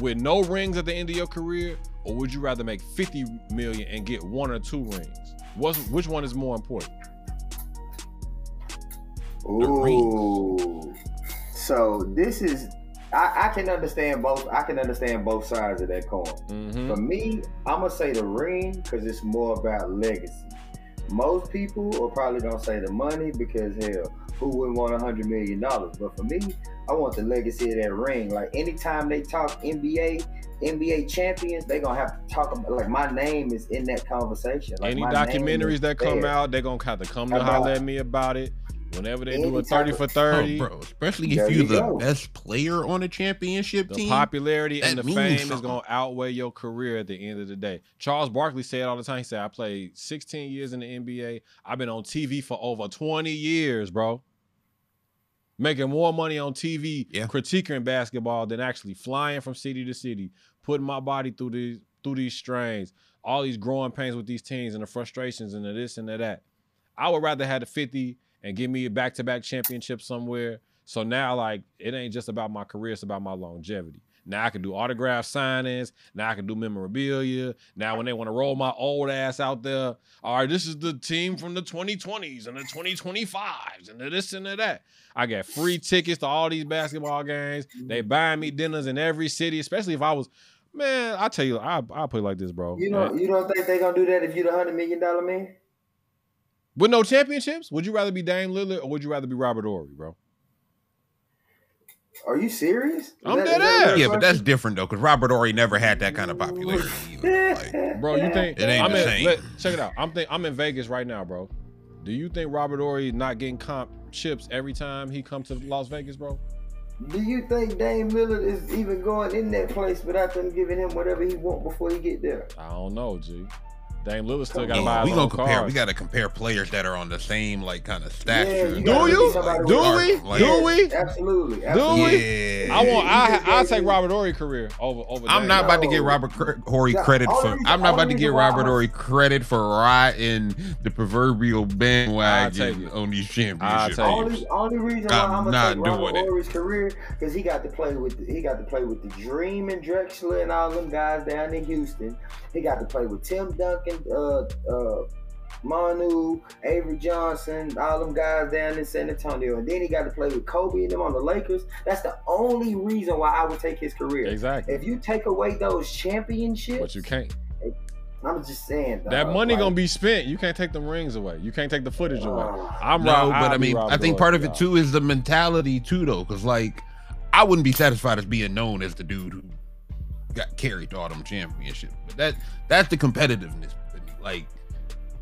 with no rings at the end of your career, or would you rather make 50 million and get one or two rings? What's which one is more important? Ooh. So this is I, I can understand both. I can understand both sides of that coin. Mm-hmm. For me, I'm gonna say the ring because it's more about legacy. Most people are probably gonna say the money because hell, who wouldn't want a hundred million dollars? But for me, I want the legacy of that ring. Like anytime they talk NBA, NBA champions, they gonna have to talk about like my name is in that conversation. Like Any documentaries that come there. out, they're gonna have to come to holler at me about it. Whenever they do a 30 of- for Oh, 30, bro, especially if you're you the go. best player on a championship team. the team. popularity and the means fame is gonna outweigh your career at the end of the day. Charles Barkley said all the time. He said, "I played 16 years in the NBA. I've been on TV for over 20 years, bro. Making more money on TV Yeah. critiquing basketball than actually flying from city to city, putting my body through these through these strains, all these growing pains with these teams and the frustrations and the this and the that. I would rather have the 50 and give me a back-to-back championship somewhere. So now, like, it ain't just about my career, it's about my longevity. Now I can do autograph signings. Now I can do memorabilia. Now when they want to roll my old ass out there, all right, this is the team from the 2020s and the 2025s and the this and the that. I got free tickets to all these basketball games. They mm-hmm. buying me dinners in every city, especially if I was, man, I tell you, I I put it like this, bro. You don't you don't think they gonna do that if you the hundred million dollar man? With no championships, would you rather be Dame Lillard or would you rather be Robert Horry, bro? Are you serious? Is I'm that- dead ass. a yeah, but that's different though, because Robert Horry never had that kind of popularity. [laughs] Like, Bro, you think It ain't I'm the in, same. let- check it out. I'm think I'm in Vegas right now, bro. Do you think Robert Horry not getting comp chips every time he come to Las Vegas, bro? Do you think Dame Lillard is even going in that place without them giving him whatever he want before he get there? I don't know, G. Dame Lillard still got to buy yeah, we gonna compare. cars. We gotta compare players that are on the same like kind of stature. you Do you? be somebody Do with- we? Like- Do we? Absolutely. Do absolutely. we? Yeah. I want. I I'll take Robert Ory career over over. I'm Dame. not about to get Robert Cr- Horry Yeah, credit for. reason- I'm not about to get Robert I'm- Horry credit for riding the proverbial bandwagon on these championships. Only, only reason why I'm I'm, gonna not take Robert doing it. Horry's career because he got to play with the, he got to play with the Dream and Drexler and all them guys down in Houston. He got to play with Tim Duncan, uh, uh, Manu, Avery Johnson, all them guys down in San Antonio, and then he got to play with Kobe and them on the Lakers. That's the only reason why I would take his career. Exactly. If you take away those championships, But you can't. I'm just saying That money like, gonna be spent. You can't take the rings away. You can't take the footage away. uh, I'm no, Rob- but I'll I mean, Robert I think Ory, part of it y'all. too is the mentality too, though, because like. I wouldn't be satisfied as being known as the dude who got carried to all them championships. But that that's the competitiveness. Like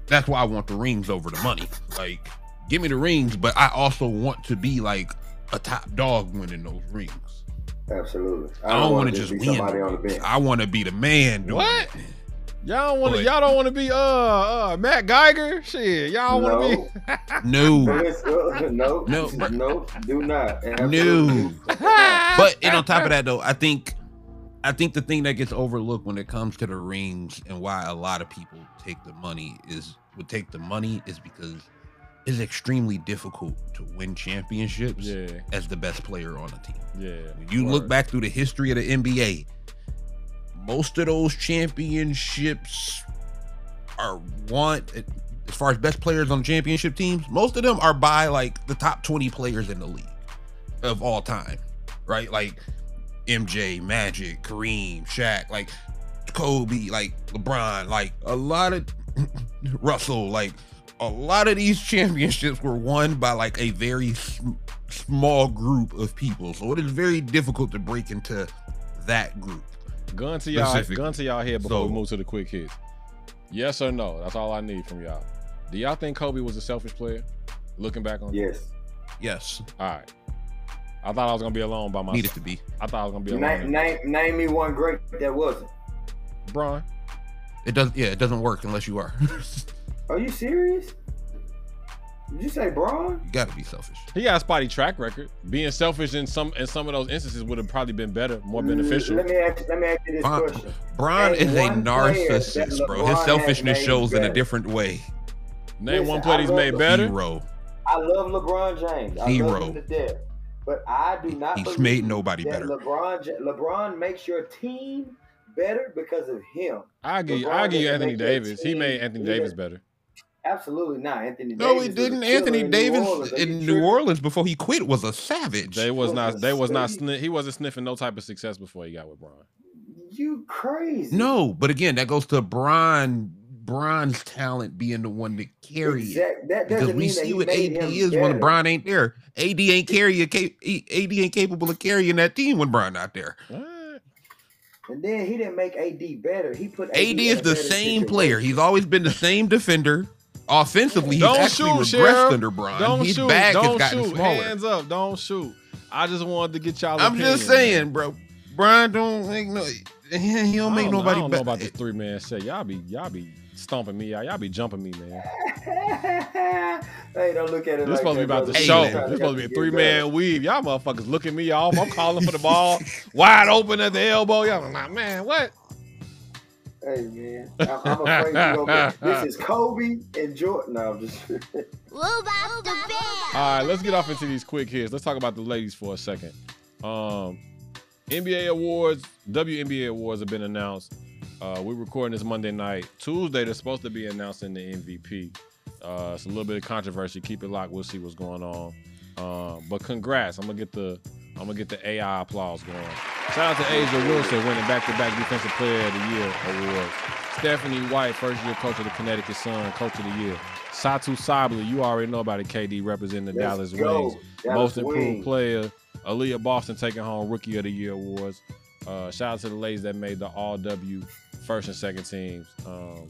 that's why I want the rings over the money. Like give me the rings, but I also want to be like a top dog winning those rings. Absolutely. I don't, want wanna to just be win. on the bench. I want to be the man. Doing What? it. Y'all don't want to. Y'all don't want to be uh uh Matt Geiger. Shit, y'all want to be. No. [laughs] no, [laughs] [laughs] No. no, no, do not. No. But and on top of that though, I think I think the thing that gets overlooked when it comes to the rings and why a lot of people take the money is would take the money is because it's extremely difficult to win championships Yeah, as the best player on a team. yeah. When you look back through the history of the NBA, most of those championships are won as far as best players on championship teams, most of them are by like the top 20 players in the league of all time. Right? Like MJ, Magic, Kareem, Shaq, like Kobe, like LeBron, like a lot of [laughs] Russell, like a lot of these [laughs] championships were won by like a very sm- small group of people. So it is very difficult to break into that group. Gun to y'all. Specific. Gun to y'all head before we move to the quick hits. Yes or no? That's all I need from y'all. Do y'all think Kobe was a selfish player? Looking back on it? Yes. Yes, All right. I thought I was gonna be alone by myself. needed myself. to be. I thought I was gonna be alone. name, name me one great that wasn't. Bron. It doesn't. Yeah, it doesn't work unless you are. [laughs] Are you serious? Did you say Bron? You got to be selfish. He got a spotty track record. Being selfish in some in some of those instances would have probably been better, more mm, beneficial. Let me ask. Let me ask you this Bron, question. Bron Name is a one player that narcissist, bro. His selfishness made shows in a different way. Name Listen, one play he's made better. Zero. I love LeBron James. I Zero. Love him to death. But I do not He's believe made nobody that better. LeBron LeBron makes your team better because of him. I give you, I give you Anthony Davis. He made Anthony either. Davis better. Absolutely not. Anthony No, Davis. he didn't. killer Anthony in New Davis Orleans. In New? Orleans before he quit was a savage. They was was not. They was not. state- Sniff, he wasn't sniffing no type of success before he got with Bron. You crazy? no, but again, that goes to Bron. Bron's talent being the one to carry it. That Because we mean see he what AD him is when better. LeBron ain't there. AD ain't carry a AD ain't capable of carrying that team when Bron not there. And then he didn't make AD better. He put AD, AD is the same situation. player. He's always been the same defender. Offensively, he's Don't actually shoot, regressed Sheriff. under Bron. Don't His shoot. back has Don't gotten shoot. smaller. Hands up. Don't shoot. I just wanted to get y'all. I'm just saying, bro. Bron don't make no. He he don't make I don't, nobody I don't know better. about this eh. three man set. Y'all be y'all be stomping me out. Y'all be jumping me, man. [laughs] hey, don't look at it This like supposed to be about the brother. Hey, show. man. This supposed to be a [laughs] three man weave. Y'all motherfuckers looking me off. I'm calling for the ball [laughs] wide open at the elbow. Y'all like, man, what? Hey man, I'm, I'm afraid you gonna This is Kobe and Jordan. No, I'm just. Move out the bed. All right, let's get off into these quick hits. Let's talk about the ladies for a second. Um, NBA awards, WNBA awards have been announced. Uh, we're recording this Monday night. Tuesday, they're supposed to be announcing the MVP. Uh, it's a little bit of controversy. Keep it locked. We'll see what's going on. Um, but congrats. I'm gonna get the I'm gonna get the AI applause going. Shout out to A'ja Wilson winning back-to-back Defensive Player of the Year awards. Stephanie White, first year coach of the Connecticut Sun, coach of the year. Satou Sabally, you already know about it. KD representing the Let's Dallas go. Wings. Dallas Most improved Wings. player. Aliyah Boston taking home Rookie of the Year awards. Uh, shout out to the ladies that made the All W first and second teams. Um,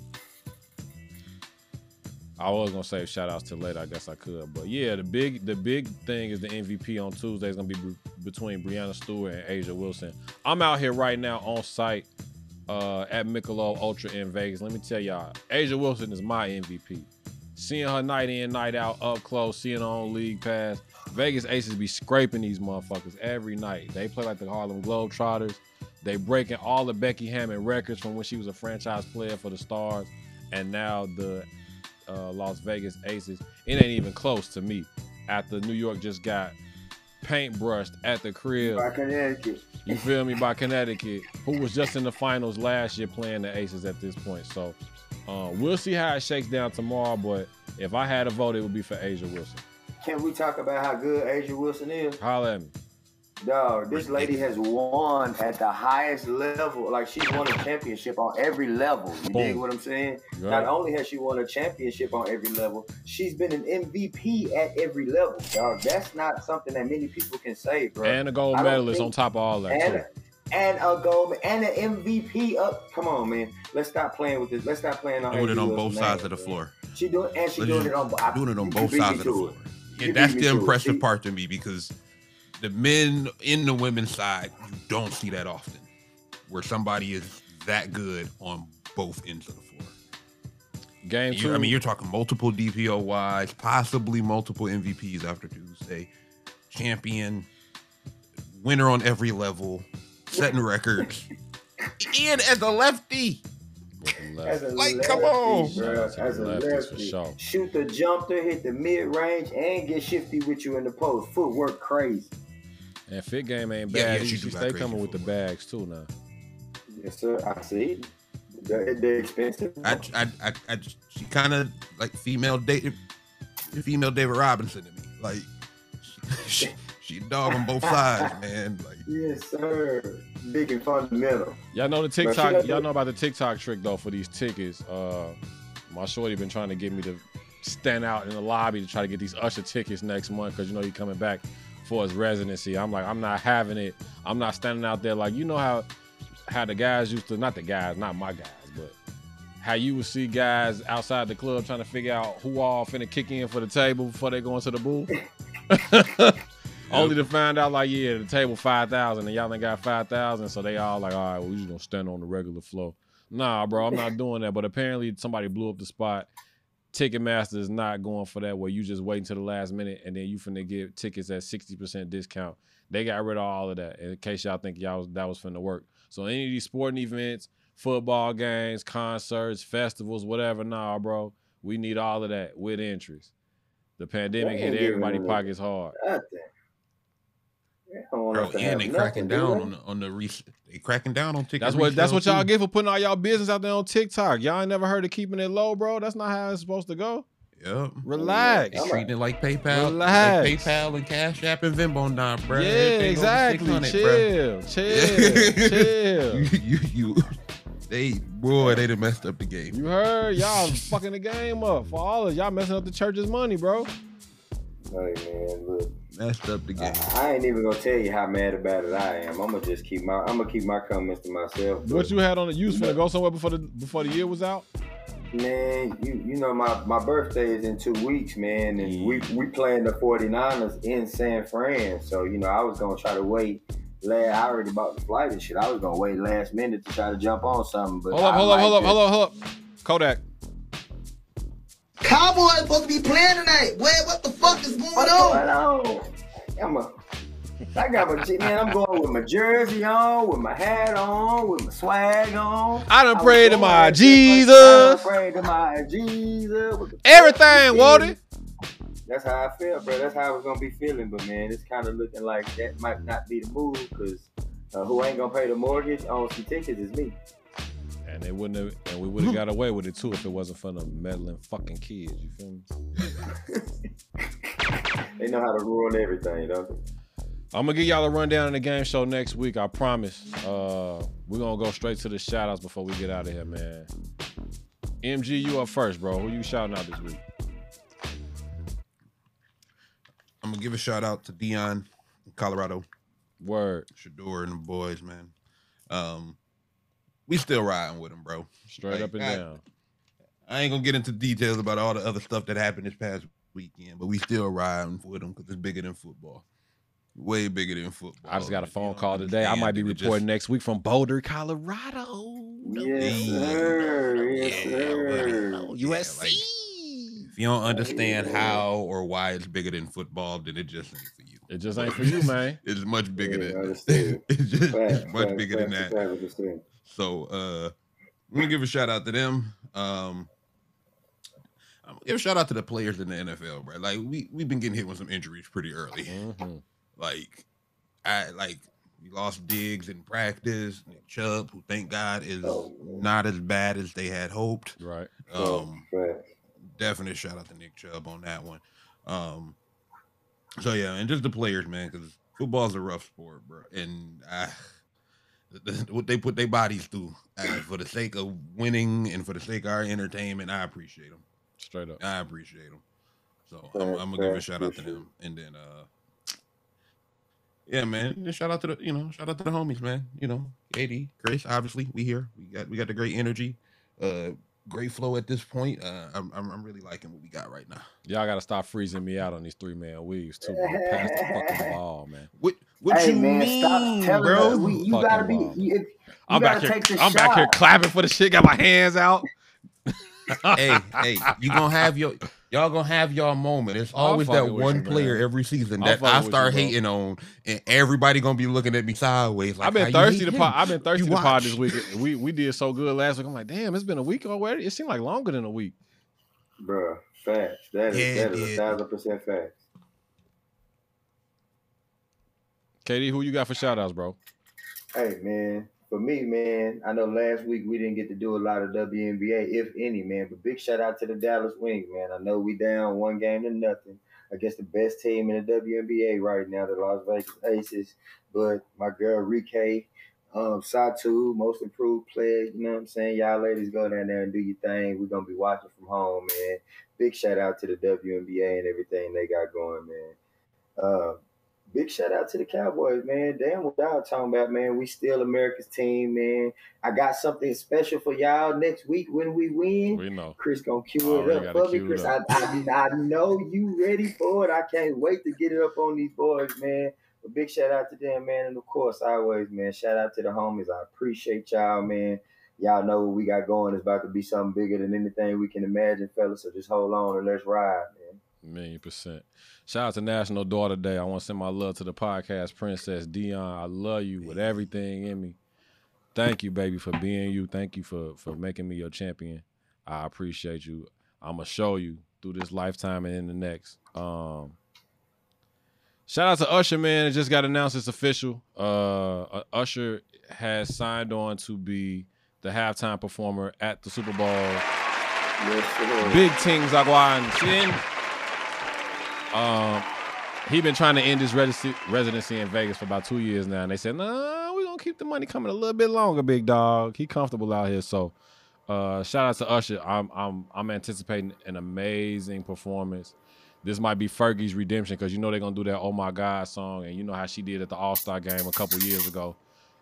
I was gonna say shout outs to later. I guess I could, but yeah, the big the big thing is the MVP on Tuesday is gonna be be- between Breanna Stewart and A'ja Wilson. I'm out here right now on site uh, at Michelob Ultra in Vegas. Let me tell y'all, A'ja Wilson is my MVP. Seeing her night in, night out, up close, seeing her on League Pass. Vegas Aces be scraping these motherfuckers every night. They play like the Harlem Globetrotters. They breaking all the Becky Hammon records from when she was a franchise player for the Stars, and now the uh, Las Vegas Aces. It ain't even close to me. After New York just got paintbrushed at the crib. By Connecticut. You feel me? By Connecticut, who was just in the finals last year playing the Aces at this point. So uh, we'll see how it shakes down tomorrow. But if I had a vote, it would be for A'ja Wilson. Can we talk about how good A'ja Wilson is? Holla at me. Dog, this lady has won at the highest level. Like she's won a championship on every level. You dig what I'm saying? Not only has she won a championship on every level, she's been an MVP at every level. Dog, that's not something that many people can say, bro. And a gold medalist on top of all that. and and a gold and an MVP up. Come on, man. Let's stop playing with this. Let's stop playing on. Doing it on both sides of the floor. She doing and she doing it on. Doing it on both sides of the floor. And that's the impressive part to me because the men in the women's side, you don't see that often, where somebody is that good on both ends of the floor. Game You- two. I mean, you're talking multiple DPOYs, possibly multiple MVPs after Tuesday, champion, winner on every level, setting records, [laughs] and as a lefty. with As left. a Like, come on. bro. Shout out As a lefties lefty, sure. shoot the jumper, hit the mid range, and get shifty with you in the post. Footwork crazy. And fit game ain't bad. yeah, she, she do stay coming with the bags too now. Yes, sir. I see. They're, they're expensive. I, I, I, I just- she kind of like female David, female David Robinson to me. Like, she, [laughs] she, she dog on both sides, man. Like, yes, sir. Big and fundamental. Y'all know the TikTok. Y'all know about the TikTok trick though for these tickets. Uh, my shorty been trying to get me to stand out in the lobby to try to get these Usher tickets next month because you know he coming back for his residency. I'm like, I'm not having it. I'm not standing out there like you know how how the guys used to. Not the guys, not my guys, but how you would see guys outside the club trying to figure out who all finna kick in for the table before they go into the booth. [laughs] Only to find out like, yeah, the table five thousand and y'all ain't got five thousand, so they all like, all right, well, we just gonna stand on the regular flow. Nah, bro, I'm not doing that. But apparently somebody blew up the spot. Ticketmaster is not going for that where you just wait until the last minute and then you finna get tickets at 60% discount. They got rid of all of that in case y'all think y'all was, that was finna work. So any of these sporting events, football games, concerts, festivals, whatever, nah, bro. We need all of that with interest. The pandemic hit everybody pockets hard. Nothing. They don't want bro, us and they nothing, cracking down on the on the re- they cracking down on tickets. That's what that's what y'all get for putting all y'all business out there on TikTok. Y'all ain't never heard of keeping it low, bro. That's not how it's supposed to go. Yep. Relax. They treating it like PayPal, Relax. like PayPal and Cash App and Venmo now, bro. yeah, exactly. 600, bruh. Chill, chill, chill. [laughs] you, you, you, they, boy, they done messed up the game. You heard y'all [laughs] fucking the game up for all of y'all messing up the church's money, bro. Hey man, look, Messed up the game. I, I ain't even gonna tell you how mad about it I am. I'm gonna just keep my I'm gonna keep my comments to myself. What you had on the you was to go somewhere before the before the year was out? man, you you know my my birthday is in two weeks, man, and we we playing the 49ers in San Fran. So you know I was gonna try to wait. Last, I already bought the flight and shit. I was gonna wait last minute to try to jump on something. But Hold up, I hold up, hold up, hold up, hold up. Kodak. Cowboys supposed to be playing tonight. Boy, what the fuck is going What's on? going on? I'm a, I got my man. I'm going with my jersey on, with my hat on, with my swag on. I done was prayed to my like this, like, I Jesus. done prayed to my Jesus. Everything, Waldy. That's how I feel, bro. That's how I was gonna be feeling. But man, it's kind of looking like that might not be the move because uh, who ain't gonna pay the mortgage on some tickets is me. And they wouldn't have, and we would have got away with it too if it wasn't for the meddling fucking kids. You feel me? [laughs] They know how to ruin everything, don't they? I'm gonna give y'all a rundown of the game show next week. I promise. Uh, we're gonna go straight to the shout outs before we get out of here, man. MG, you up first, bro. Who you shouting out this week? I'm gonna give a shout out to Deion in Colorado, Word. Shedeur and the boys, man. Um, we still riding with them, bro. Straight Like, up and I- down. I ain't gonna get into details about all the other stuff that happened this past weekend, but we still riding with them because it's bigger than football. Way bigger than football. I just got a You phone know, call today. I might be they were just- reporting next week from Boulder, Colorado. Yes, Yeah. sir. Yes, Yeah, sir. well, yeah, like, if you don't understand how or why it's bigger than football, then it just ain't for you. It just ain't for you, man. [laughs] It's much bigger Yeah, than [laughs] it's just Fact, it's much fact, bigger than fact, that. Fact, understood. So uh I'm gonna give a shout out to them. Um I'm gonna give a shout out to the players in the NFL, bro. Like we we've been getting hit with some injuries pretty early. Mhm. Like I like we lost Diggs in practice, Nick Chubb, who thank God is Oh, not as bad as they had hoped. Right. Um Fact. definite shout out to Nick Chubb on that one. Um so yeah, and just the players, man, because Football's a rough sport, bro, and uh, [laughs] what they put their bodies through uh, for the sake of winning and for the sake of our entertainment, I appreciate them. Straight up. I appreciate them. So I'm, I'm gonna give a shout out to them, and then uh, yeah, man, just shout out to the you know shout out to the homies, man. You know, AD, Chris, obviously we here. We got we got the great energy, uh, great flow at this point. Uh, I'm I'm, I'm really liking what we got right now. Y'all gotta stop freezing me out on these three man weaves too. Bro. Pass the fucking [laughs] ball, man. What what hey you man, mean, stop telling bro? us. We, you Fucking gotta be. ball. You, you I'm back gotta here. take the I'm back here clapping for the shit. Got my hands out. hey, hey, [laughs] you gonna have your y'all gonna have y'all moment. It's always that one you, player man. every season I'm that I with you, start bro. hating on, and everybody gonna be looking at me sideways. Like, I've been thirsty to him? pod. I've been thirsty You to pod this week. [laughs] We we did so good last week. I'm like, damn, it's been a week already. It seemed like longer than a week. Bruh, facts. That is Yeah, that is a thousand percent facts. KD, who you got for shout outs, bro? Hey man, for me, man, I know last week we didn't get to do a lot of WNBA, if any, man. But big shout out to the Dallas Wings, man. I know we down one game to nothing against the best team in the WNBA right now, the Las Vegas Aces. But my girl Rike, um, Satou, most improved player, you know what I'm saying? Y'all ladies go down there and do your thing. We're gonna be watching from home, man. Big shout out to the WNBA and everything they got going, man. Uh, big shout out to the Cowboys, man. Damn what y'all talking about, man. We still America's team, man. I got something special for y'all next week when we win. We know. Chris gonna cue Already it up for me, Chris. I, I, I know you ready for it. I can't wait to get it up on these boys, man. But big shout out to them, man. And of course, always, man. Shout out to the homies. I appreciate y'all, man. Y'all know what we got going is about to be something bigger than anything we can imagine, fellas. So just hold on and let's ride, man. Million percent. Shout out to National Daughter Day. I want to send my love to the podcast Princess Dion. I love you with everything in me. Thank you, baby, for being you. Thank you for for making me your champion. I appreciate you. I'm gonna show you through this lifetime and in the next. Um, shout out to Usher, man. It just got announced. It's official. Uh, uh, Usher has signed on to be the halftime performer at the Super Bowl. Yes. Big Ting Zagwan Sin. Um, he been trying to end his residency, in Vegas for about two years now, and they said, "Nah, we gonna keep the money coming a little bit longer, big dog. He comfortable out here." So, uh, shout out to Usher. I'm I'm I'm anticipating an amazing performance. This might be Fergie's redemption because you know they're gonna do that "Oh My God" song, and you know how she did at the All Star game a couple years ago.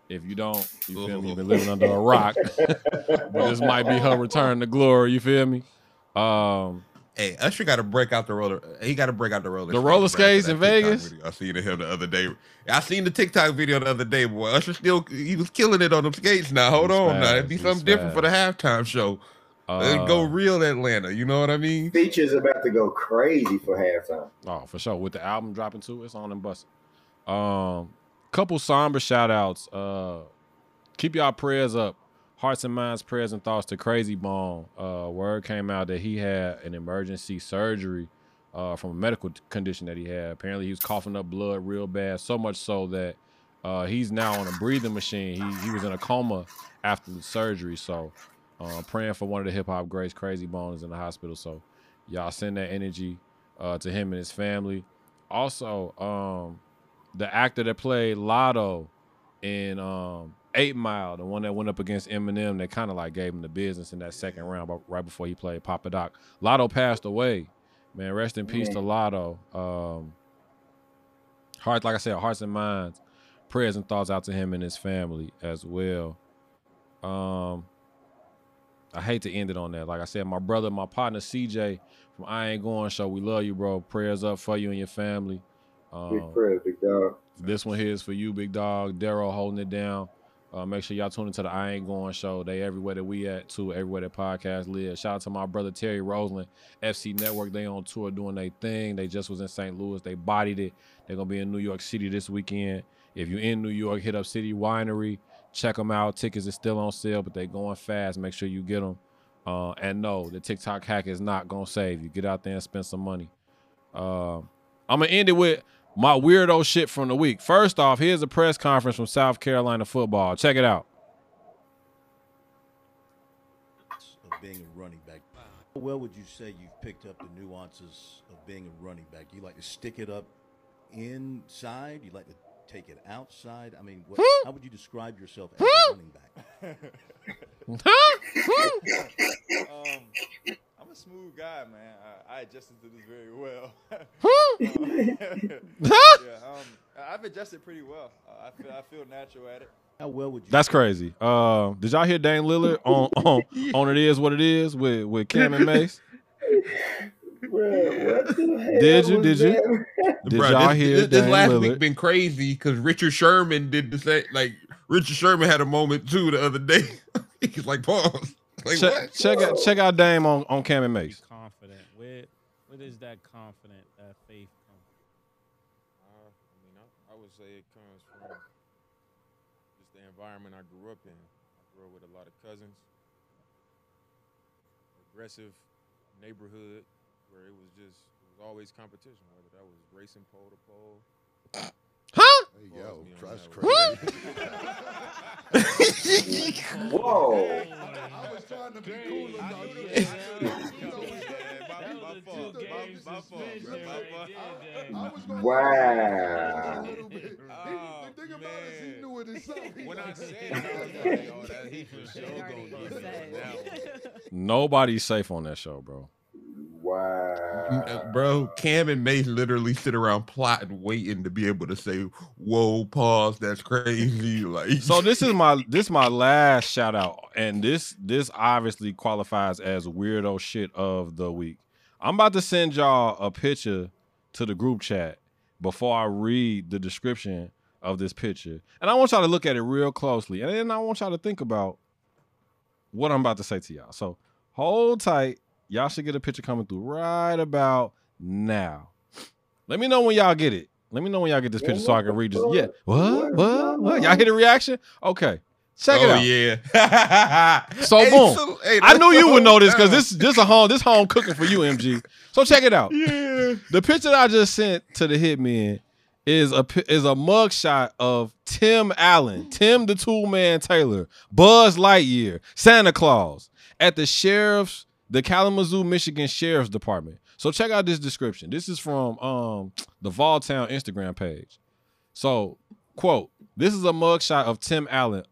If you don't, you feel me? You've been living under a rock. [laughs] but this might be her return to glory. You feel me? Um, Hey, Usher got to break out the roller. He got to break out the roller. The roller skates in Vegas? video. I seen him the other day. I seen the TikTok video the other day. Boy, Usher still he was killing it on them skates. Now hold He's on, now it'd be he's something different for the halftime show. Let's go uh, real Atlanta. You know what I mean? Features about to go crazy for halftime. Oh, for sure. With the album dropping too, it's on and busting. Um, couple somber shout outs. Uh, keep y'all prayers up. Hearts and minds, prayers and thoughts to Krayzie Bone. Uh, word came out that he had an emergency surgery uh, from a medical condition that he had. Apparently, he was coughing up blood real bad, so much so that uh, he's now on a breathing machine. He he was in a coma after the surgery. So, uh, praying for one of the hip hop greats, Krayzie Bone, is in the hospital. So, y'all send that energy uh, to him and his family. Also, um, the actor that played Lotto in um, Eight Mile, the one that went up against Eminem, that kind of like gave him the business in that second round, but right before he played Papa Doc. Lotto passed away. Man, rest in peace to Lotto. Um, heart, like I said, hearts and minds, prayers and thoughts out to him and his family as well. Um, I hate to end it on that. Like I said, my brother, my partner CJ from I Ain't Going Show, we love you, bro. Prayers up for you and your family. Big Um, prayer, big dog. this one here is for you, big dog. Daryl holding it down. Uh, make sure y'all tune into the I Ain't Going show. They everywhere that we at too, everywhere that podcast live. Shout out to my brother Terry Roseland, FC Network. They on tour doing their thing. They just was in St. Louis. They bodied it. They're gonna be in New York City this weekend. If you're in New York, hit up City Winery. Check them out. Tickets are still on sale, but they going fast. Make sure you get them. Uh, and no, the TikTok hack is not gonna save you. Get out there and spend some money. Uh, I'm gonna end it with my weirdo shit from the week. First off, here's a press conference from South Carolina football. Check it out. of being a running back. How well would you say you've picked up the nuances of being a running back? You like to stick it up inside? You like to take it outside? I mean, what, how would you describe yourself as a running back? [laughs] Um, I'm a smooth guy, man. I, I adjusted to this very well. [laughs] Um, [laughs] yeah, um, I've adjusted pretty well. Uh, I feel I feel natural at it. How well would you? That's crazy. Uh, did y'all hear Dame Lillard [laughs] on on on it is what it is with with Cam and Mase? Bruh, what the hell Did you? Did you? Did Bruh, y'all this, hear this, this last Lillard? week been crazy because Richard Sherman did the same. Like Richard Sherman had a moment too the other day. He's like, pause. Like check, what? check out check out Dame on on Cam and Mase. confident. Where where does that confident, that faith come? Uh, I mean, I, I would say it comes from just the environment I grew up in. I grew up with a lot of cousins. Aggressive neighborhood where it was just it was always competition, whether that was racing pole to pole. Huh? Hey, yo, me on that's that one. crazy. [laughs] Whoa. I was trying to be cool I enough. knew to- [laughs] that was- Yeah, my- that my was a fault, my- two-game my fault, suspension my right fault. there, Dame. I was gonna Wow. a little bit. [laughs] He- Oh, the thing about it is he knew it himself. When I said it, I was like, that he for sure gonna get me on that one. Nobody's safe on that show, bro. Wow. Bro, Cam and Mase literally sit around plotting, waiting to be able to say, "Whoa, pause, that's crazy." [laughs] Like, So this is my this is my last shout out, and this this obviously qualifies as weirdo shit of the week. I'm about to send y'all a picture to the group chat before I read the description of this picture, and I want y'all to look at it real closely, and then I want y'all to think about what I'm about to say to y'all. So hold tight. Y'all should get a picture coming through right about now. Let me know when y'all get it. Let me know when y'all get this picture so I can read this. Yeah. What? What? What? Y'all hear a reaction? Okay. Check it oh out. yeah. So, [laughs] Hey, boom. so- hey, I knew you would know this because this this a home this home cooking for you, MG. So check it out. Yeah. The picture that I just sent to the hitman is a is a mugshot of Tim Allen, Tim the Tool Man Taylor, Buzz Lightyear, Santa Claus at the sheriff's the Kalamazoo, Michigan Sheriff's Department. So check out this description. This is from um the Voltown Instagram page. So, quote, this is a mugshot of Tim Allen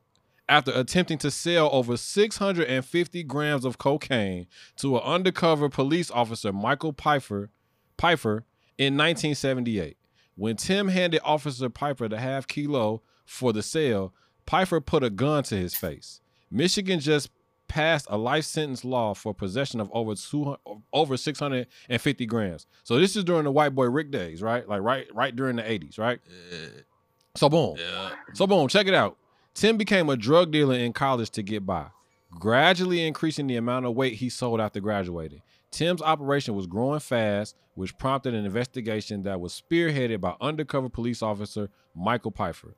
after attempting to sell over 650 grams of cocaine to an undercover police officer, Michael Pfeiffer, Pfeiffer, in 1978. When Tim handed Officer Piper the half kilo for the sale, Pfeiffer put a gun to his face. Michigan just passed a life sentence law for possession of over 200, over 650 grams. So this is during the white boy Rick days, right? Like right right during the 80s, right? So boom. Yeah. So boom, check it out. Tim became a drug dealer in college to get by, gradually increasing the amount of weight he sold after graduating. Tim's operation was growing fast, which prompted an investigation that was spearheaded by undercover police officer Michael Pfeiffer.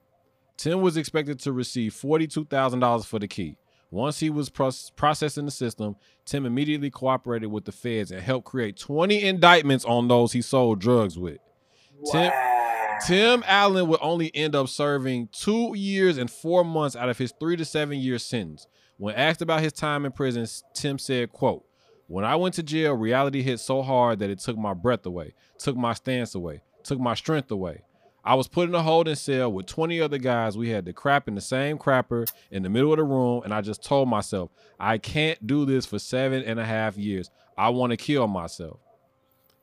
Tim was expected to receive $42,000 for the key. Once he was proc- processed in the system, Tim immediately cooperated with the feds and helped create 20 indictments on those he sold drugs with. Tim, Tim Allen would only end up serving two years and four months out of his three to seven year sentence. When asked about his time in prison, Tim said, quote, when I went to jail, reality hit so hard that it took my breath away, took my stance away, took my strength away. I was put in a holding cell with 20 other guys. We had to crap in the same crapper in the middle of the room, and I just told myself, I can't do this for seven and a half years. I want to kill myself.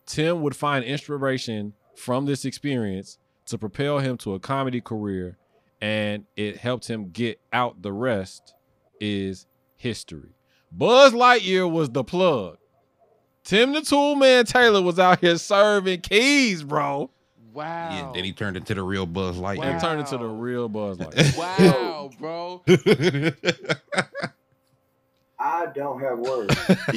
Tim would find inspiration from this experience to propel him to a comedy career, and it helped him get out. The rest is history. Buzz Lightyear was the plug. Tim the Tool Man Taylor was out here serving keys, bro, Wow. Yeah, then he turned into the real Buzz and Lightyear. turned into the real Buzz [laughs] Lightyear. Wow, bro. [laughs] I don't have words. [laughs]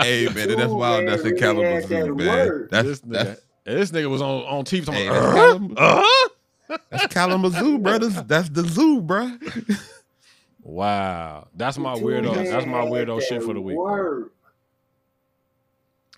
hey man, that's Ooh, wild. That's in really Kalamazoo, that man. word. That's this nigga, that's this nigga was on on TV. talking Hey, about, that's uh-huh, Kalam- uh-huh. that's Kalamazoo, brothers. That's the zoo, bro. Wow, that's my weirdo. That's my weirdo shit for the week. bro. Word.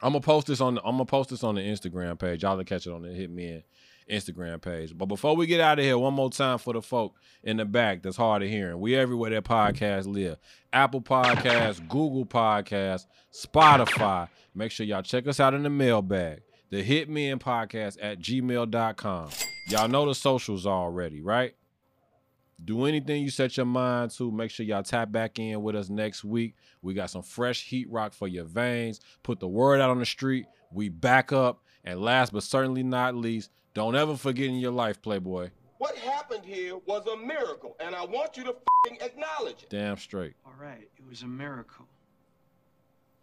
I'm gonna post this on. I'm gonna post this on the Instagram page. Y'all can catch it on the Hitmen Instagram page. But before we get out of here, one more time for the folk in the back that's hard of hearing. We everywhere that podcast live. Apple Podcasts, Google Podcasts, Spotify. Make sure y'all check us out in the mailbag. the Hit hitmen podcast at gmail.com. Y'all know the socials already, right? Do anything you set your mind to. Make sure y'all tap back in with us next week. We got some fresh heat rock for your veins. Put the word out on the street. We back up. And last but certainly not least, don't ever forget in your life, Playboy. What happened here was a miracle, and I want you to fing acknowledge it. Damn straight. All right, it was a miracle.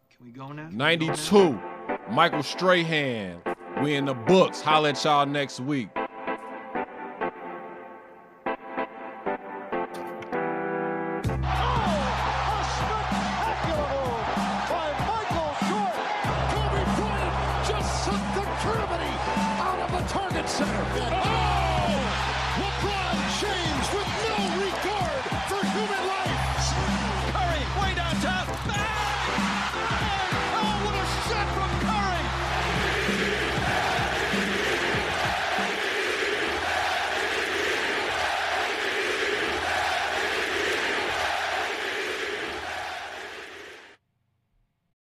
Can we go now? 92. Michael Strahan. We in the books. Holla at y'all next week.